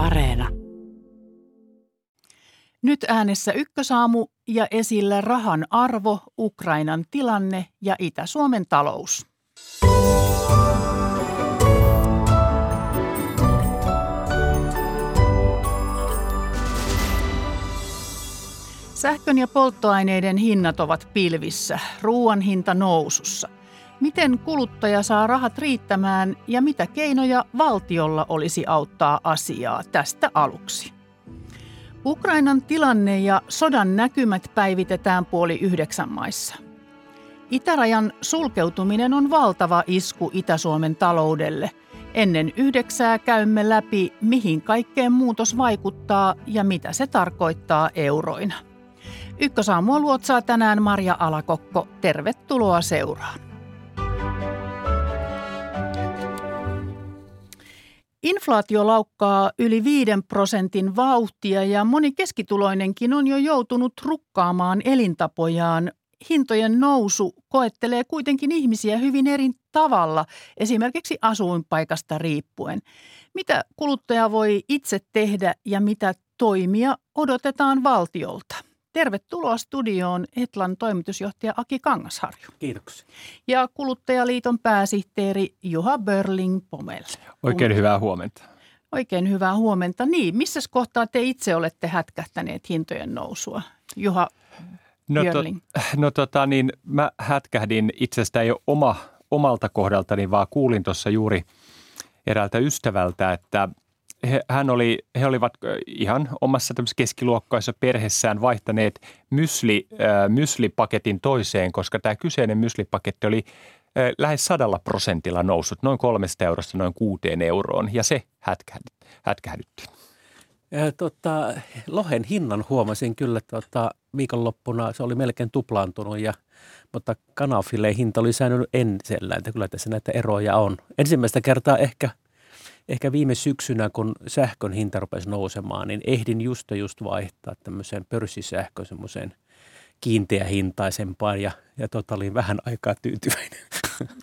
Areena. Nyt äänessä ykkösaamu ja esillä rahan arvo, Ukrainan tilanne ja Itä-Suomen talous. Sähkön ja polttoaineiden hinnat ovat pilvissä, ruoan hinta nousussa. Miten kuluttaja saa rahat riittämään ja mitä keinoja valtiolla olisi auttaa asiaa tästä aluksi? Ukrainan tilanne ja sodan näkymät päivitetään puoli yhdeksän maissa. Itärajan sulkeutuminen on valtava isku Itä-Suomen taloudelle. Ennen yhdeksää käymme läpi, mihin kaikkeen muutos vaikuttaa ja mitä se tarkoittaa euroina. Ykkösaamua luotsaa tänään Marja Alakokko. Tervetuloa seuraan. Inflaatio laukkaa yli 5 prosentin vauhtia ja moni keskituloinenkin on jo joutunut rukkaamaan elintapojaan. Hintojen nousu koettelee kuitenkin ihmisiä hyvin eri tavalla, esimerkiksi asuinpaikasta riippuen. Mitä kuluttaja voi itse tehdä ja mitä toimia odotetaan valtiolta? Tervetuloa studioon Etlan toimitusjohtaja Aki Kangasharju. Kiitoksia. Ja Kuluttajaliiton pääsihteeri Juha Börling Pomel. Oikein hyvää huomenta. Oikein hyvää huomenta. Niin, missä kohtaa te itse olette hätkähtäneet hintojen nousua? Juha no, Börling. To, no tota niin, mä hätkähdin itsestä ei ole oma, omalta kohdaltani, vaan kuulin tuossa juuri eräältä ystävältä, että he, hän oli, he olivat ihan omassa keskiluokkaisessa perheessään vaihtaneet mysli, äh, myslipaketin toiseen, koska tämä kyseinen myslipaketti oli äh, lähes sadalla prosentilla noussut, noin kolmesta eurosta noin kuuteen euroon, ja se hätkähdytti. Tota, lohen hinnan huomasin kyllä tota, viikonloppuna, se oli melkein tuplaantunut, ja, mutta kanafileen hinta oli säilynyt entisellään, että kyllä tässä näitä eroja on. Ensimmäistä kertaa ehkä – ehkä viime syksynä, kun sähkön hinta rupesi nousemaan, niin ehdin just just vaihtaa tämmöiseen pörssisähkön semmoiseen kiinteähintaisempaan ja, ja tota, olin vähän aikaa tyytyväinen.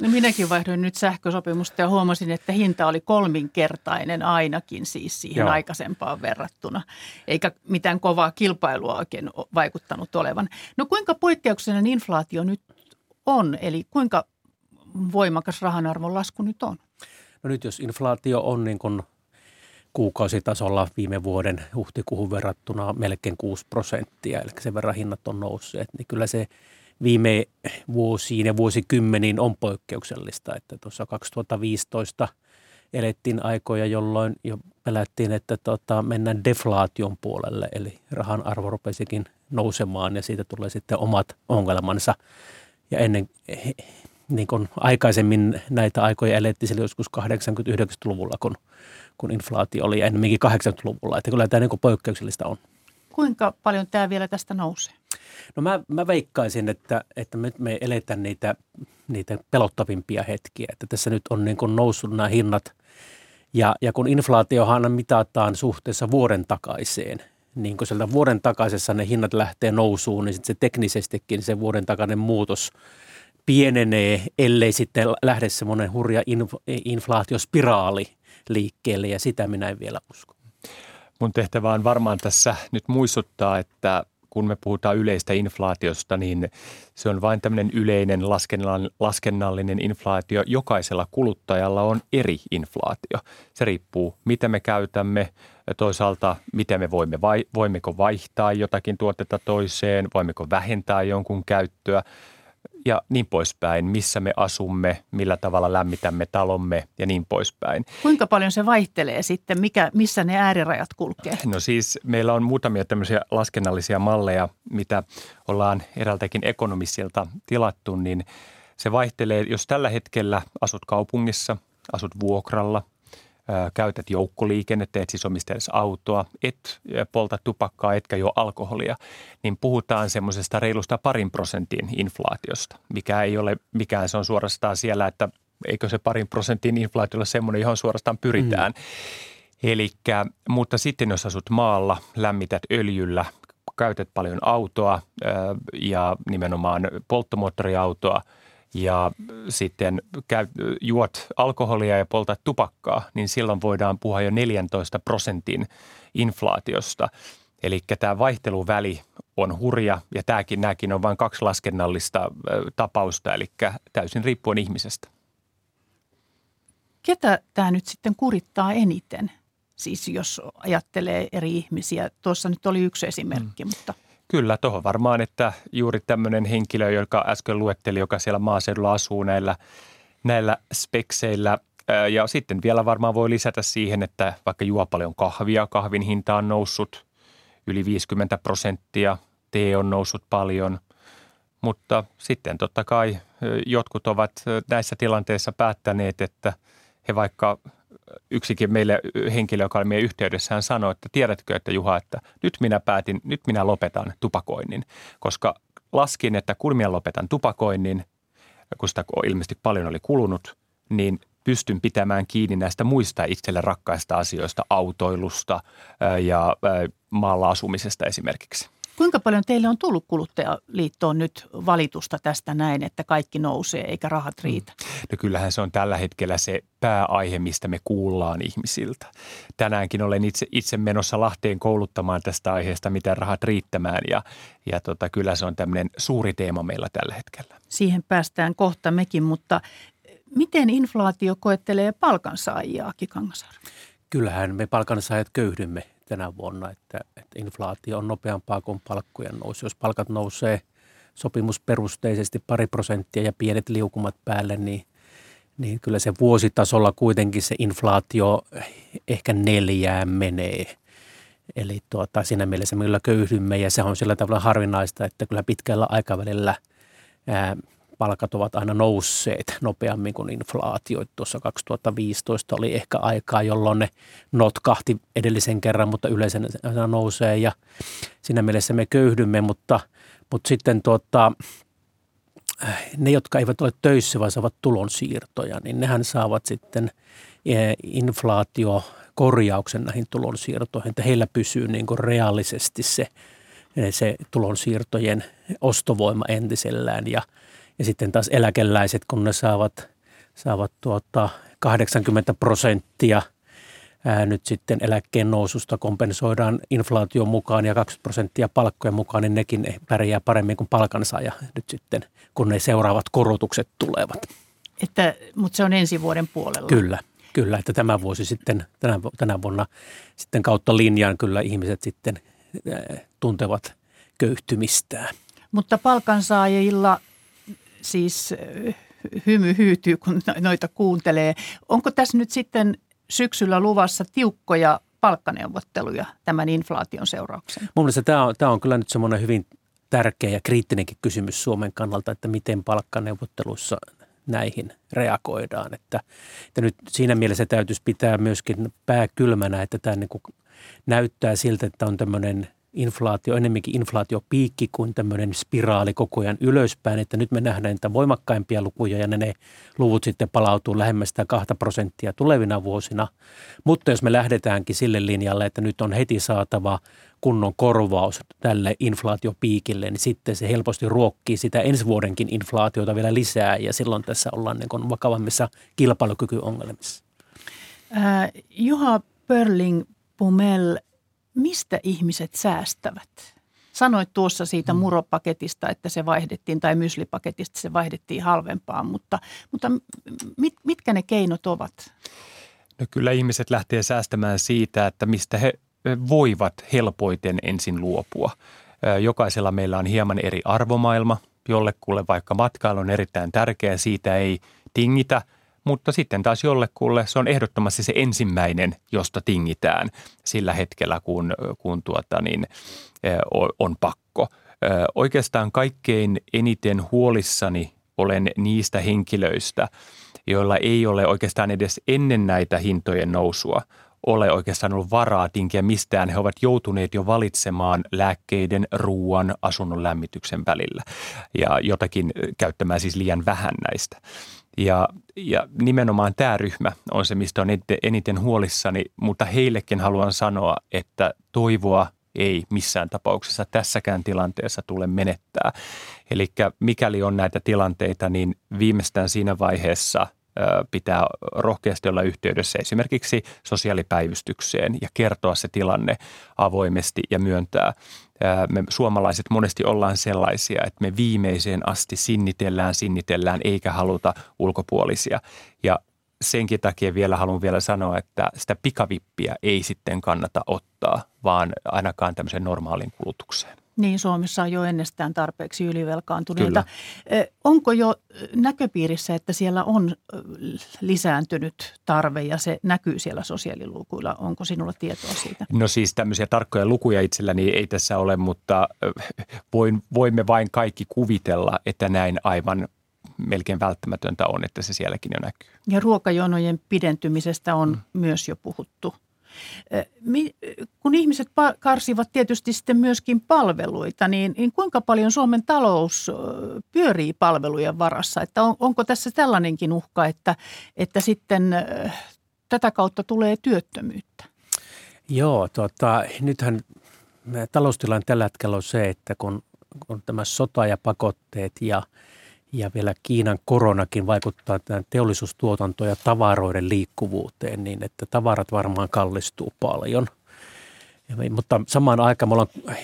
No minäkin vaihdoin nyt sähkösopimusta ja huomasin, että hinta oli kolminkertainen ainakin siis siihen Joo. aikaisempaan verrattuna. Eikä mitään kovaa kilpailua oikein vaikuttanut olevan. No kuinka poikkeuksellinen inflaatio nyt on, eli kuinka voimakas rahanarvon lasku nyt on? No nyt jos inflaatio on niin kuin kuukausitasolla viime vuoden huhtikuuhun verrattuna melkein 6 prosenttia, eli sen verran hinnat on nousseet, niin kyllä se viime vuosiin ja vuosikymmeniin on poikkeuksellista, että tuossa 2015 elettiin aikoja, jolloin jo pelättiin, että tota, mennään deflaation puolelle, eli rahan arvo rupesikin nousemaan ja siitä tulee sitten omat ongelmansa. Ja ennen niin kuin aikaisemmin näitä aikoja elettiin siellä joskus 80-90-luvulla, kun, kun inflaatio oli ennemminkin 80-luvulla. Että kyllä tämä niin kuin poikkeuksellista on. Kuinka paljon tämä vielä tästä nousee? No mä, mä veikkaisin, että, että me, me eletään niitä, niitä pelottavimpia hetkiä. Että tässä nyt on niin kuin noussut nämä hinnat. Ja, ja kun inflaatiohan mitataan suhteessa vuoden takaiseen, niin kun sieltä vuoden takaisessa ne hinnat lähtee nousuun, niin sitten se teknisestikin se vuoden takainen muutos – pienenee, ellei sitten lähde semmoinen hurja inflaatiospiraali liikkeelle ja sitä minä en vielä usko. Mun tehtävä on varmaan tässä nyt muistuttaa, että kun me puhutaan yleistä inflaatiosta, niin se on vain tämmöinen yleinen laskennallinen inflaatio. Jokaisella kuluttajalla on eri inflaatio. Se riippuu, mitä me käytämme, toisaalta miten me voimme, vai, voimmeko vaihtaa jotakin tuotetta toiseen, voimmeko vähentää jonkun käyttöä – ja niin poispäin, missä me asumme, millä tavalla lämmitämme talomme ja niin poispäin. Kuinka paljon se vaihtelee sitten, mikä, missä ne äärirajat kulkee? No siis meillä on muutamia tämmöisiä laskennallisia malleja, mitä ollaan eräältäkin ekonomissilta tilattu, niin se vaihtelee, jos tällä hetkellä asut kaupungissa, asut vuokralla – käytät joukkoliikennettä, et siis omistajasi autoa, et polta tupakkaa, etkä jo alkoholia, niin puhutaan semmoisesta reilusta parin prosentin inflaatiosta, mikä ei ole mikään, se on suorastaan siellä, että eikö se parin prosentin inflaatio ole semmoinen, johon suorastaan pyritään. Mm. Elikkä, mutta sitten jos asut maalla, lämmität öljyllä, käytät paljon autoa ja nimenomaan polttomoottoriautoa – ja sitten käy, juot alkoholia ja poltat tupakkaa, niin silloin voidaan puhua jo 14 prosentin inflaatiosta. Eli tämä vaihteluväli on hurja ja tämäkin, nämäkin on vain kaksi laskennallista tapausta, eli täysin riippuen ihmisestä. Ketä tämä nyt sitten kurittaa eniten? Siis jos ajattelee eri ihmisiä. Tuossa nyt oli yksi esimerkki, hmm. mutta – Kyllä, tuohon varmaan, että juuri tämmöinen henkilö, joka äsken luetteli, joka siellä maaseudulla asuu näillä, näillä spekseillä. Ja sitten vielä varmaan voi lisätä siihen, että vaikka juo paljon kahvia, kahvin hinta on noussut yli 50 prosenttia, tee on noussut paljon. Mutta sitten totta kai jotkut ovat näissä tilanteissa päättäneet, että he vaikka yksikin meille henkilö, joka oli meidän yhteydessä, hän sanoi, että tiedätkö, että Juha, että nyt minä päätin, nyt minä lopetan tupakoinnin, koska laskin, että kun minä lopetan tupakoinnin, kun sitä ilmeisesti paljon oli kulunut, niin pystyn pitämään kiinni näistä muista itselle rakkaista asioista, autoilusta ja maalla asumisesta esimerkiksi. Kuinka paljon teille on tullut kuluttajaliittoon nyt valitusta tästä näin, että kaikki nousee eikä rahat mm. riitä? No kyllähän se on tällä hetkellä se pääaihe, mistä me kuullaan ihmisiltä. Tänäänkin olen itse, itse menossa Lahteen kouluttamaan tästä aiheesta, miten rahat riittämään ja, ja tota, kyllä se on tämmöinen suuri teema meillä tällä hetkellä. Siihen päästään kohta mekin, mutta miten inflaatio koettelee palkansaajia, Aki Kangasarvi? Kyllähän me palkansaajat köyhdymme tänä vuonna, että, että inflaatio on nopeampaa kuin palkkojen nousu. Jos palkat nousee sopimusperusteisesti pari prosenttia ja pienet liukumat päälle, niin, niin kyllä se vuositasolla kuitenkin se inflaatio ehkä neljään menee. Eli tuota, siinä mielessä me kyllä köyhdymme ja se on sillä tavalla harvinaista, että kyllä pitkällä aikavälillä ää, palkat ovat aina nousseet nopeammin kuin inflaatio. Tuossa 2015 oli ehkä aikaa, jolloin ne notkahti edellisen kerran, mutta yleensä nousee ja siinä mielessä me köyhdymme, mutta, mutta sitten tuota, ne, jotka eivät ole töissä, vaan saavat tulonsiirtoja, niin nehän saavat sitten e, inflaatio korjauksen näihin tulonsiirtoihin, että heillä pysyy niin kuin reaalisesti se, se tulonsiirtojen ostovoima entisellään ja – ja sitten taas eläkeläiset, kun ne saavat, saavat tuota 80 prosenttia ää, nyt sitten eläkkeen noususta kompensoidaan inflaation mukaan ja 20 prosenttia palkkojen mukaan, niin nekin pärjää paremmin kuin palkansaaja nyt sitten, kun ne seuraavat korotukset tulevat. Että, mutta se on ensi vuoden puolella. Kyllä, kyllä, että tämä vuosi sitten, tänä, tänä vuonna sitten kautta linjaan kyllä ihmiset sitten tuntevat köyhtymistään. Mutta palkansaajilla siis hymy hyytyy, kun noita kuuntelee. Onko tässä nyt sitten syksyllä luvassa tiukkoja palkkaneuvotteluja tämän inflaation seurauksena? Mun mielestä tämä on, tämä on kyllä nyt semmoinen hyvin tärkeä ja kriittinenkin kysymys Suomen kannalta, että miten palkkaneuvotteluissa näihin reagoidaan. Että, että nyt siinä mielessä täytyisi pitää myöskin pää kylmänä, että tämä niin näyttää siltä, että on tämmöinen inflaatio, enemmänkin inflaatiopiikki kuin tämmöinen spiraali koko ajan ylöspäin, että nyt me nähdään niitä voimakkaimpia lukuja ja ne, ne luvut sitten palautuu lähemmäs sitä kahta prosenttia tulevina vuosina. Mutta jos me lähdetäänkin sille linjalle, että nyt on heti saatava kunnon korvaus tälle inflaatiopiikille, niin sitten se helposti ruokkii sitä ensi vuodenkin inflaatiota vielä lisää ja silloin tässä ollaan niin vakavammissa kilpailukykyongelmissa. Äh, Juha Pörling Pumel, mistä ihmiset säästävät? Sanoit tuossa siitä mm. muropaketista, että se vaihdettiin, tai myslipaketista se vaihdettiin halvempaan, mutta, mutta mit, mitkä ne keinot ovat? No kyllä ihmiset lähtee säästämään siitä, että mistä he voivat helpoiten ensin luopua. Jokaisella meillä on hieman eri arvomaailma. Jollekulle vaikka matkailu on erittäin tärkeä, siitä ei tingitä – mutta sitten taas jollekulle se on ehdottomasti se ensimmäinen, josta tingitään sillä hetkellä, kun, kun tuota niin, on pakko. Oikeastaan kaikkein eniten huolissani olen niistä henkilöistä, joilla ei ole oikeastaan edes ennen näitä hintojen nousua ole oikeastaan ollut varaa tinkiä mistään. He ovat joutuneet jo valitsemaan lääkkeiden, ruoan, asunnon lämmityksen välillä ja jotakin käyttämään siis liian vähän näistä. Ja, ja nimenomaan tämä ryhmä on se, mistä on eniten huolissani, mutta heillekin haluan sanoa, että toivoa ei missään tapauksessa tässäkään tilanteessa tule menettää. Eli mikäli on näitä tilanteita, niin viimeistään siinä vaiheessa pitää rohkeasti olla yhteydessä esimerkiksi sosiaalipäivystykseen ja kertoa se tilanne avoimesti ja myöntää. Me suomalaiset monesti ollaan sellaisia, että me viimeiseen asti sinnitellään, sinnitellään eikä haluta ulkopuolisia. Ja senkin takia vielä haluan vielä sanoa, että sitä pikavippiä ei sitten kannata ottaa, vaan ainakaan tämmöisen normaalin kulutukseen. Niin, Suomessa on jo ennestään tarpeeksi ylivelkaantuneita. Kyllä. Onko jo näköpiirissä, että siellä on lisääntynyt tarve ja se näkyy siellä sosiaalilukuilla? Onko sinulla tietoa siitä? No siis tämmöisiä tarkkoja lukuja itselläni ei tässä ole, mutta voin, voimme vain kaikki kuvitella, että näin aivan melkein välttämätöntä on, että se sielläkin jo näkyy. Ja ruokajonojen pidentymisestä on mm. myös jo puhuttu. Kun ihmiset karsivat tietysti sitten myöskin palveluita, niin, niin kuinka paljon Suomen talous pyörii palvelujen varassa? Että on, onko tässä tällainenkin uhka, että, että sitten tätä kautta tulee työttömyyttä? Joo, tota, nythän taloustilanne tällä hetkellä on se, että kun, kun tämä sota ja pakotteet ja – ja vielä Kiinan koronakin vaikuttaa tämän teollisuustuotantoon ja tavaroiden liikkuvuuteen niin, että tavarat varmaan kallistuu paljon. Ja, mutta samaan aikaan me ollaan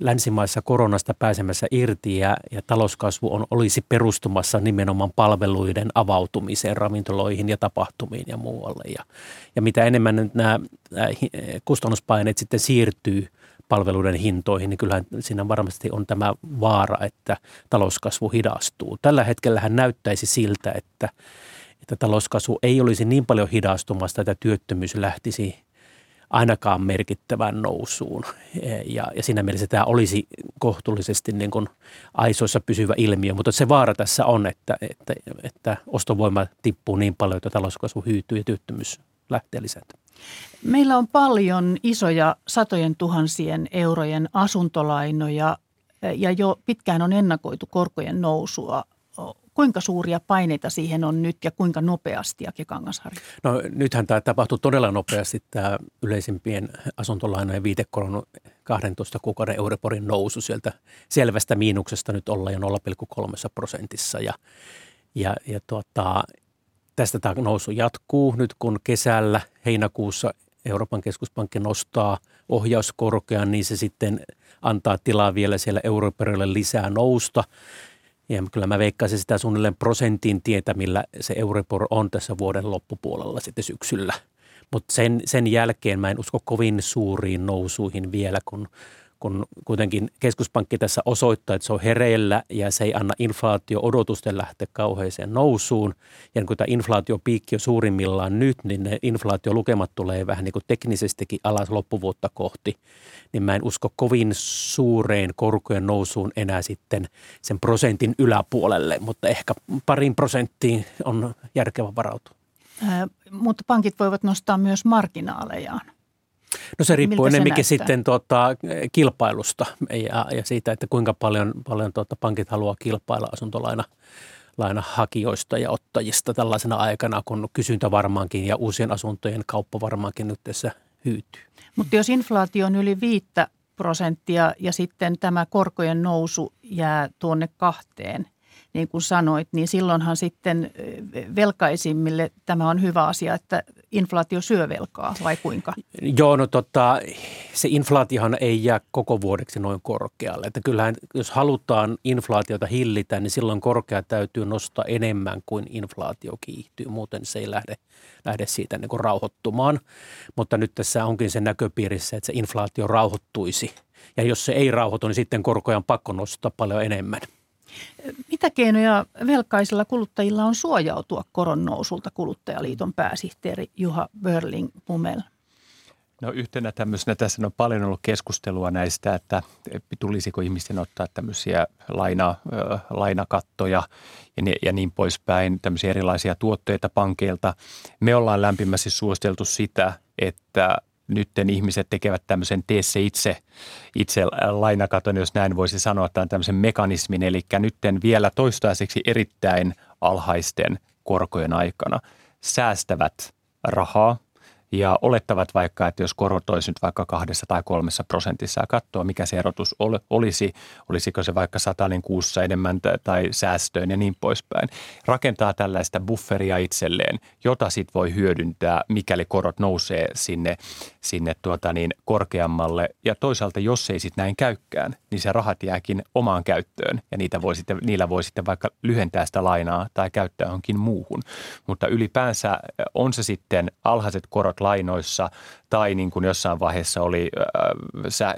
länsimaissa koronasta pääsemässä irti ja, ja talouskasvu on, olisi perustumassa nimenomaan palveluiden avautumiseen ravintoloihin ja tapahtumiin ja muualle. Ja, ja mitä enemmän nämä, nämä kustannuspaineet sitten siirtyy – palveluiden hintoihin, niin kyllähän siinä varmasti on tämä vaara, että talouskasvu hidastuu. Tällä hetkellä hän näyttäisi siltä, että, että talouskasvu ei olisi niin paljon hidastumasta, että työttömyys lähtisi ainakaan merkittävään nousuun. Ja, ja siinä mielessä tämä olisi kohtuullisesti niin kuin aisoissa pysyvä ilmiö, mutta se vaara tässä on, että, että, että ostovoima tippuu niin paljon, että talouskasvu hyytyy ja työttömyys lähtee lisääntymään. Meillä on paljon isoja satojen tuhansien eurojen asuntolainoja ja jo pitkään on ennakoitu korkojen nousua. Kuinka suuria paineita siihen on nyt ja kuinka nopeasti, Aki Kangasharju? No nythän tämä tapahtuu todella nopeasti, tämä yleisimpien asuntolainojen viitekoron 12 kuukauden Euriborin nousu sieltä selvästä miinuksesta nyt olla jo 0,3 prosentissa ja, ja, ja tuota, tästä tämä nousu jatkuu nyt kun kesällä heinäkuussa Euroopan keskuspankki nostaa ohjauskorkean, niin se sitten antaa tilaa vielä siellä Europerille lisää nousta. Ja kyllä mä veikkaisin sitä suunnilleen prosentin tietä, millä se Euribor on tässä vuoden loppupuolella sitten syksyllä. Mutta sen, sen jälkeen mä en usko kovin suuriin nousuihin vielä, kun kun kuitenkin keskuspankki tässä osoittaa, että se on hereillä ja se ei anna inflaatio-odotusten lähteä kauheeseen nousuun. Ja kun tämä inflaatiopiikki on suurimmillaan nyt, niin ne inflaatiolukemat tulee vähän niin kuin teknisestikin alas loppuvuotta kohti. Niin mä en usko kovin suureen korkojen nousuun enää sitten sen prosentin yläpuolelle, mutta ehkä parin prosenttiin on järkevä varautua. Äh, mutta pankit voivat nostaa myös marginaalejaan. No se riippuu enemmänkin sitten tuota, kilpailusta ja, ja siitä, että kuinka paljon, paljon tuota, pankit haluaa kilpailla asuntolaina lainahakijoista ja ottajista tällaisena aikana, kun kysyntä varmaankin ja uusien asuntojen kauppa varmaankin nyt tässä hyytyy. Mutta jos inflaatio on yli viittä prosenttia ja sitten tämä korkojen nousu jää tuonne kahteen, niin kuin sanoit, niin silloinhan sitten velkaisimmille tämä on hyvä asia, että inflaatio syö velkaa vai kuinka? Joo, no tota, se inflaatiohan ei jää koko vuodeksi noin korkealle. Että kyllähän jos halutaan inflaatiota hillitä, niin silloin korkea täytyy nostaa enemmän kuin inflaatio kiihtyy. Muuten se ei lähde, lähde siitä niin kuin rauhoittumaan. Mutta nyt tässä onkin se näköpiirissä, että se inflaatio rauhoittuisi. Ja jos se ei rauhoitu, niin sitten korkoja on pakko nostaa paljon enemmän. Mitä keinoja velkaisilla kuluttajilla on suojautua koron nousulta, kuluttajaliiton pääsihteeri Juha Börling Pumel? No yhtenä tämmöisenä, tässä on paljon ollut keskustelua näistä, että tulisiko ihmisten ottaa tämmöisiä laina, lainakattoja ja, ja niin poispäin, tämmöisiä erilaisia tuotteita pankeilta. Me ollaan lämpimästi suositeltu sitä, että nytten ihmiset tekevät tämmöisen tee se itse, itse lainakaton, jos näin voisi sanoa, tämän tämmöisen mekanismin. Eli nytten vielä toistaiseksi erittäin alhaisten korkojen aikana säästävät rahaa ja olettavat vaikka, että jos korot olisi nyt vaikka kahdessa tai kolmessa prosentissa ja katsoa, mikä se erotus olisi, olisiko se vaikka satainen kuussa enemmän tai säästöön ja niin poispäin. Rakentaa tällaista bufferia itselleen, jota sitten voi hyödyntää, mikäli korot nousee sinne, sinne tuota niin, korkeammalle. Ja toisaalta, jos ei sitten näin käykään, niin se rahat jääkin omaan käyttöön ja niitä voi sitten, niillä voi sitten vaikka lyhentää sitä lainaa tai käyttää johonkin muuhun. Mutta ylipäänsä on se sitten alhaiset korot lainoissa tai niin kuin jossain vaiheessa oli,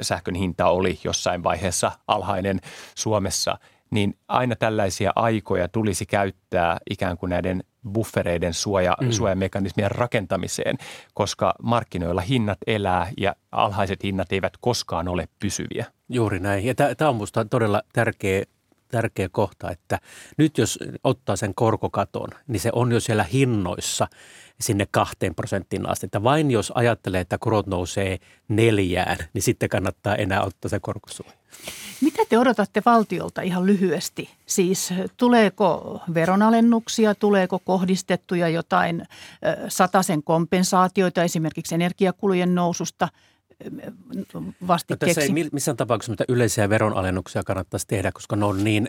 sähkön hinta oli jossain vaiheessa alhainen Suomessa, niin aina tällaisia aikoja tulisi käyttää ikään kuin näiden buffereiden suoja, mm. suojamekanismien rakentamiseen, koska markkinoilla hinnat elää ja alhaiset hinnat eivät koskaan ole pysyviä. Juuri näin. Ja tämä on minusta todella tärkeä tärkeä kohta, että nyt jos ottaa sen korkokaton, niin se on jo siellä hinnoissa sinne kahteen prosenttiin asti. Että vain jos ajattelee, että korot nousee neljään, niin sitten kannattaa enää ottaa se korkosuoja. Mitä te odotatte valtiolta ihan lyhyesti? Siis tuleeko veronalennuksia, tuleeko kohdistettuja jotain sataisen kompensaatioita esimerkiksi energiakulujen noususta – vastikkeeksi. No, tässä ei missään tapauksessa mitä yleisiä veronalennuksia kannattaisi tehdä, koska ne on niin,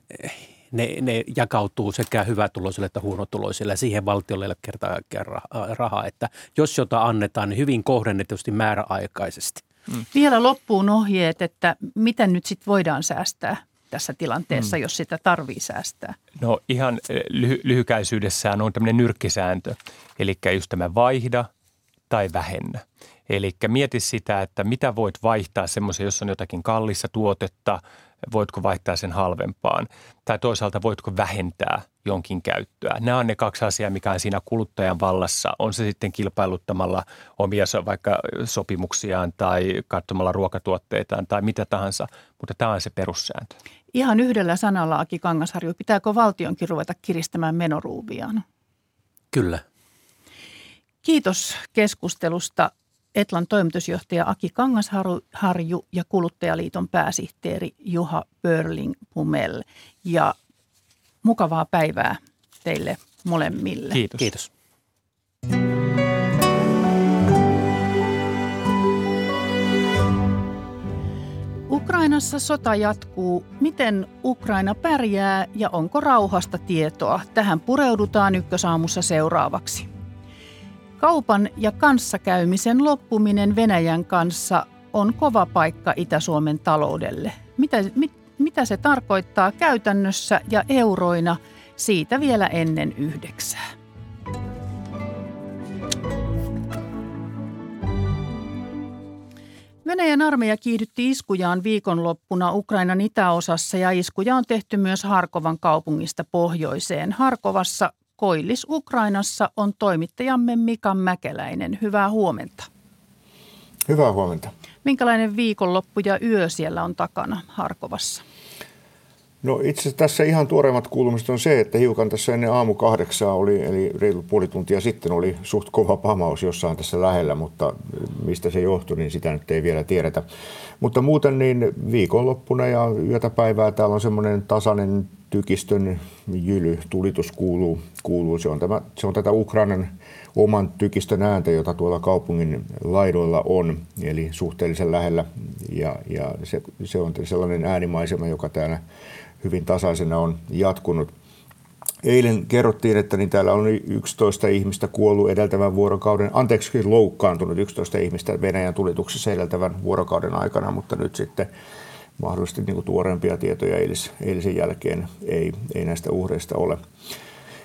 ne, ne jakautuu sekä hyvätuloisille että huonotuloisille ja siihen valtiolle ei ole kertaa rahaa. Että jos jota annetaan, niin hyvin kohdennetusti määräaikaisesti. Mm. Vielä loppuun ohjeet, että mitä nyt sitten voidaan säästää tässä tilanteessa, mm. jos sitä tarvii säästää? No ihan eh, lyhy- lyhykäisyydessään on tämmöinen nyrkkisääntö, eli just tämä vaihda tai vähennä. Eli mieti sitä, että mitä voit vaihtaa semmoisen, jos on jotakin kallista tuotetta, voitko vaihtaa sen halvempaan. Tai toisaalta voitko vähentää jonkin käyttöä. Nämä on ne kaksi asiaa, mikä on siinä kuluttajan vallassa. On se sitten kilpailuttamalla omia vaikka sopimuksiaan tai katsomalla ruokatuotteitaan tai mitä tahansa, mutta tämä on se perussääntö. Ihan yhdellä sanalla, Aki Kangasharju, pitääkö valtionkin ruveta kiristämään menoruuviaan? Kyllä. Kiitos keskustelusta Etlan toimitusjohtaja Aki Kangasharju ja Kuluttajaliiton pääsihteeri Juha Börling Pumel. Ja mukavaa päivää teille molemmille. Kiitos. Kiitos. Ukrainassa sota jatkuu. Miten Ukraina pärjää ja onko rauhasta tietoa? Tähän pureudutaan ykkösaamussa seuraavaksi. Kaupan ja kanssakäymisen loppuminen Venäjän kanssa on kova paikka Itä-Suomen taloudelle. Mitä, mit, mitä se tarkoittaa käytännössä ja euroina, siitä vielä ennen yhdeksää. Venäjän armeija kiihdytti iskujaan viikonloppuna Ukrainan itäosassa ja iskuja on tehty myös Harkovan kaupungista pohjoiseen. Harkovassa Koillis-Ukrainassa on toimittajamme Mika Mäkeläinen. Hyvää huomenta. Hyvää huomenta. Minkälainen viikonloppu ja yö siellä on takana Harkovassa? No itse asiassa tässä ihan tuoreimmat kuulumiset on se, että hiukan tässä ennen aamu kahdeksaa oli, eli reilu puoli tuntia sitten oli suht kova pamaus jossain tässä lähellä, mutta mistä se johtui, niin sitä nyt ei vielä tiedetä. Mutta muuten niin viikonloppuna ja yötä päivää täällä on semmoinen tasainen tykistön jyly, tulitus kuuluu. kuuluu. Se, on tämä, se on tätä Ukrainan oman tykistön ääntä, jota tuolla kaupungin laidoilla on, eli suhteellisen lähellä. Ja, ja se, se on sellainen äänimaisema, joka täällä hyvin tasaisena on jatkunut. Eilen kerrottiin, että niin täällä on 11 ihmistä kuollut edeltävän vuorokauden, anteeksi loukkaantunut 11 ihmistä Venäjän tulituksessa edeltävän vuorokauden aikana, mutta nyt sitten mahdollisesti niin kuin tuoreempia tietoja eilis, eilisen jälkeen ei, ei näistä uhreista ole.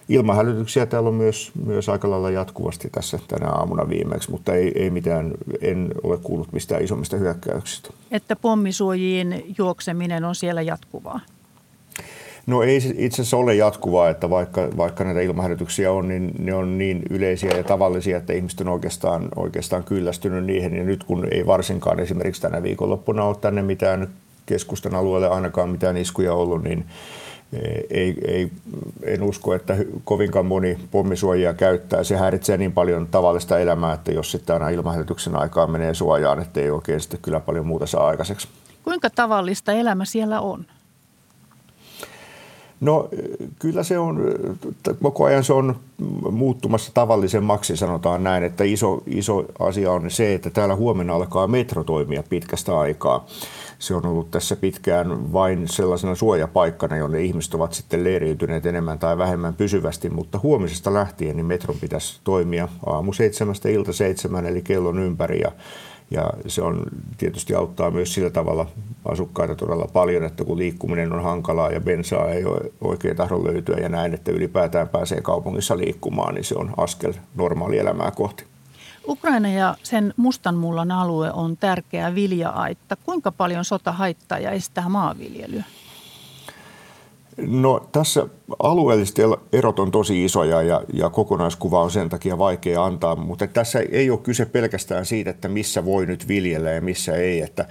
Ilmahälytyksiä täällä on myös, myös aika lailla jatkuvasti tässä tänä aamuna viimeksi, mutta ei, ei mitään, en ole kuullut mistään isommista hyökkäyksistä. Että pommisuojiin juokseminen on siellä jatkuvaa? No ei itse asiassa ole jatkuvaa, että vaikka, vaikka näitä ilmahälytyksiä on, niin ne on niin yleisiä ja tavallisia, että ihmiset on oikeastaan, oikeastaan kyllästynyt niihin. Ja nyt kun ei varsinkaan esimerkiksi tänä viikonloppuna ole tänne mitään keskustan alueelle ainakaan mitään iskuja ollut, niin eh, ei, ei, en usko, että kovinkaan moni pommisuojia käyttää. Se häiritsee niin paljon tavallista elämää, että jos sitten aina ilmahälytyksen aikaa menee suojaan, että ei oikein sitten kyllä paljon muuta saa aikaiseksi. Kuinka tavallista elämä siellä on? No kyllä se on, koko ajan se on muuttumassa tavallisemmaksi, sanotaan näin, että iso, iso asia on se, että täällä huomenna alkaa metro toimia pitkästä aikaa. Se on ollut tässä pitkään vain sellaisena suojapaikkana, jonne ihmiset ovat sitten leiriytyneet enemmän tai vähemmän pysyvästi, mutta huomisesta lähtien niin metron pitäisi toimia aamu seitsemästä ilta seitsemän, eli kellon ympäri ja ja se on tietysti auttaa myös sillä tavalla asukkaita todella paljon, että kun liikkuminen on hankalaa ja bensaa ei ole oikein tahdo löytyä ja näin, että ylipäätään pääsee kaupungissa liikkumaan, niin se on askel normaali elämää kohti. Ukraina ja sen mustanmullan alue on tärkeä vilja-aitta. Kuinka paljon sota haittaa ja estää maanviljelyä? No tässä alueellisesti erot on tosi isoja ja, ja kokonaiskuva on sen takia vaikea antaa, mutta tässä ei ole kyse pelkästään siitä, että missä voi nyt viljellä ja missä ei. Että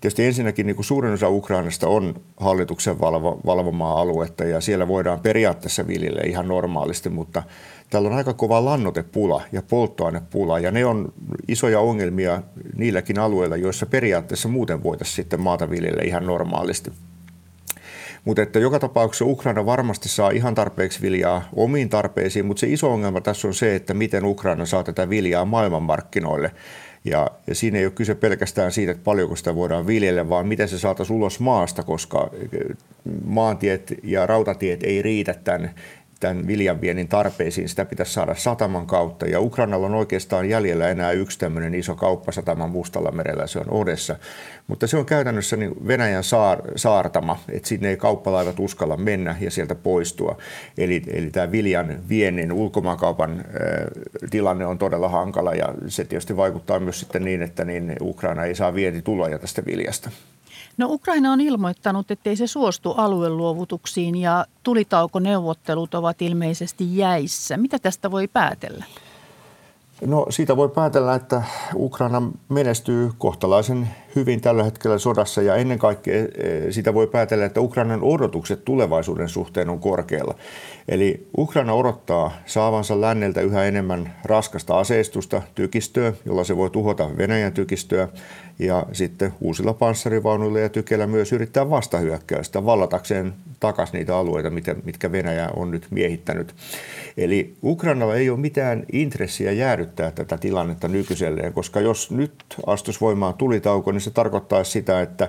tietysti ensinnäkin niin kuin suurin osa Ukrainasta on hallituksen valvo, valvomaa aluetta ja siellä voidaan periaatteessa viljellä ihan normaalisti, mutta täällä on aika kova lannotepula ja polttoainepula ja ne on isoja ongelmia niilläkin alueilla, joissa periaatteessa muuten voitaisiin sitten maata viljellä ihan normaalisti. Mutta että joka tapauksessa Ukraina varmasti saa ihan tarpeeksi viljaa omiin tarpeisiin, mutta se iso ongelma tässä on se, että miten Ukraina saa tätä viljaa maailmanmarkkinoille. Ja, ja siinä ei ole kyse pelkästään siitä, että paljonko sitä voidaan viljellä, vaan miten se saataisiin ulos maasta, koska maantiet ja rautatiet ei riitä tämän tämän viljanviennin tarpeisiin. Sitä pitäisi saada sataman kautta. Ja Ukrainalla on oikeastaan jäljellä enää yksi tämmöinen iso kauppasatama Mustalla merellä, se on Odessa. Mutta se on käytännössä niin Venäjän saar, saartama, että sinne ei kauppalaivat uskalla mennä ja sieltä poistua. Eli, eli tämä viljan viennin ulkomaankaupan äh, tilanne on todella hankala ja se tietysti vaikuttaa myös sitten niin, että niin Ukraina ei saa vientituloja tästä viljasta. No Ukraina on ilmoittanut, ettei se suostu alueluovutuksiin ja tulitaukoneuvottelut ovat ilmeisesti jäissä. Mitä tästä voi päätellä? No siitä voi päätellä, että Ukraina menestyy kohtalaisen hyvin tällä hetkellä sodassa ja ennen kaikkea eh, sitä voi päätellä, että Ukrainan odotukset tulevaisuuden suhteen on korkealla. Eli Ukraina odottaa saavansa länneltä yhä enemmän raskasta aseistusta, tykistöä, jolla se voi tuhota Venäjän tykistöä ja sitten uusilla panssarivaunuilla ja tykeillä myös yrittää vastahyökkäystä vallatakseen takaisin niitä alueita, mitkä Venäjä on nyt miehittänyt. Eli Ukrainalla ei ole mitään intressiä jäädyttää tätä tilannetta nykyiselleen, koska jos nyt astus voimaan tulitauko, niin se tarkoittaa sitä, että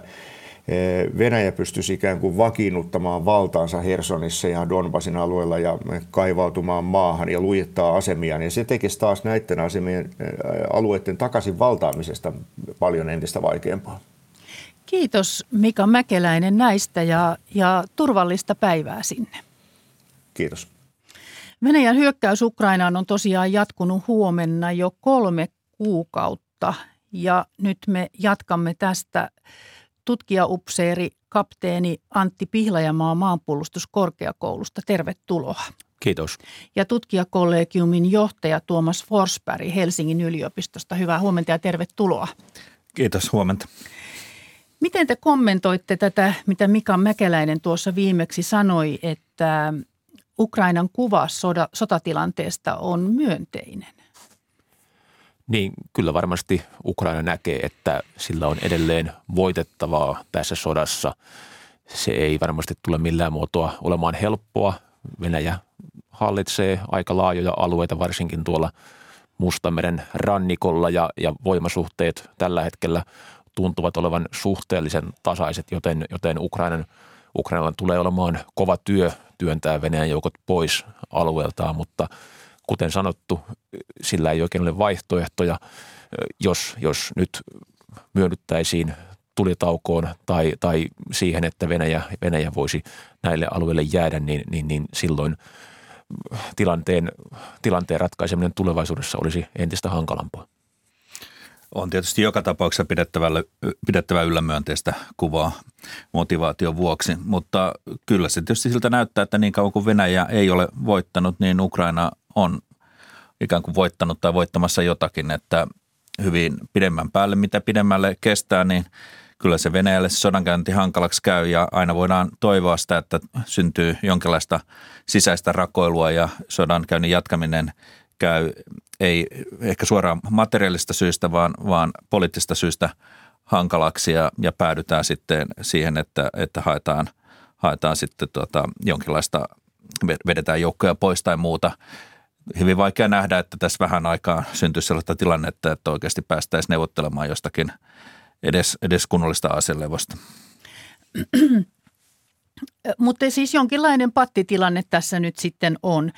eh, Venäjä pystyisi ikään kuin vakiinnuttamaan valtaansa Hersonissa ja Donbasin alueella ja kaivautumaan maahan ja lujittaa asemia. Ja se tekisi taas näiden asemien eh, alueiden takaisin valtaamisesta paljon entistä vaikeampaa. Kiitos Mika Mäkeläinen näistä ja, ja turvallista päivää sinne. Kiitos. Venäjän hyökkäys Ukrainaan on tosiaan jatkunut huomenna jo kolme kuukautta ja nyt me jatkamme tästä tutkijaupseeri kapteeni Antti Pihlajamaa maanpuolustuskorkeakoulusta. Tervetuloa. Kiitos. Ja tutkijakollegiumin johtaja Tuomas Forsberg Helsingin yliopistosta. Hyvää huomenta ja tervetuloa. Kiitos, huomenta. Miten te kommentoitte tätä, mitä Mika Mäkeläinen tuossa viimeksi sanoi, että Ukrainan kuva soda, sotatilanteesta on myönteinen? Niin, kyllä varmasti Ukraina näkee, että sillä on edelleen voitettavaa tässä sodassa. Se ei varmasti tule millään muotoa olemaan helppoa. Venäjä hallitsee aika laajoja alueita, varsinkin tuolla Mustameren rannikolla ja, ja voimasuhteet tällä hetkellä tuntuvat olevan suhteellisen tasaiset, joten, joten Ukrainan, Ukrainalla tulee olemaan kova työ työntää Venäjän joukot pois alueeltaan, mutta kuten sanottu, sillä ei oikein ole vaihtoehtoja. Jos, jos nyt myönnyttäisiin tulitaukoon tai, tai siihen, että Venäjä, Venäjä voisi näille alueille jäädä, niin, niin, niin silloin tilanteen, tilanteen ratkaiseminen tulevaisuudessa olisi entistä hankalampaa. On tietysti joka tapauksessa pidettävä yllä myönteistä kuvaa motivaation vuoksi, mutta kyllä se tietysti siltä näyttää, että niin kauan kuin Venäjä ei ole voittanut, niin Ukraina on ikään kuin voittanut tai voittamassa jotakin, että hyvin pidemmän päälle, mitä pidemmälle kestää, niin kyllä se Venäjälle sodankäynti hankalaksi käy ja aina voidaan toivoa sitä, että syntyy jonkinlaista sisäistä rakoilua ja sodankäynnin jatkaminen käy ei ehkä suoraan materiaalista syystä, vaan, vaan poliittista syystä hankalaksi ja, ja päädytään sitten siihen, että, että haetaan, haetaan sitten tuota, jonkinlaista, vedetään joukkoja pois tai muuta. Hyvin vaikea nähdä, että tässä vähän aikaa syntyisi sellaista tilannetta, että oikeasti päästäisiin neuvottelemaan jostakin edes, edes kunnollista aselevosta. Mutta siis jonkinlainen pattitilanne tässä nyt sitten on.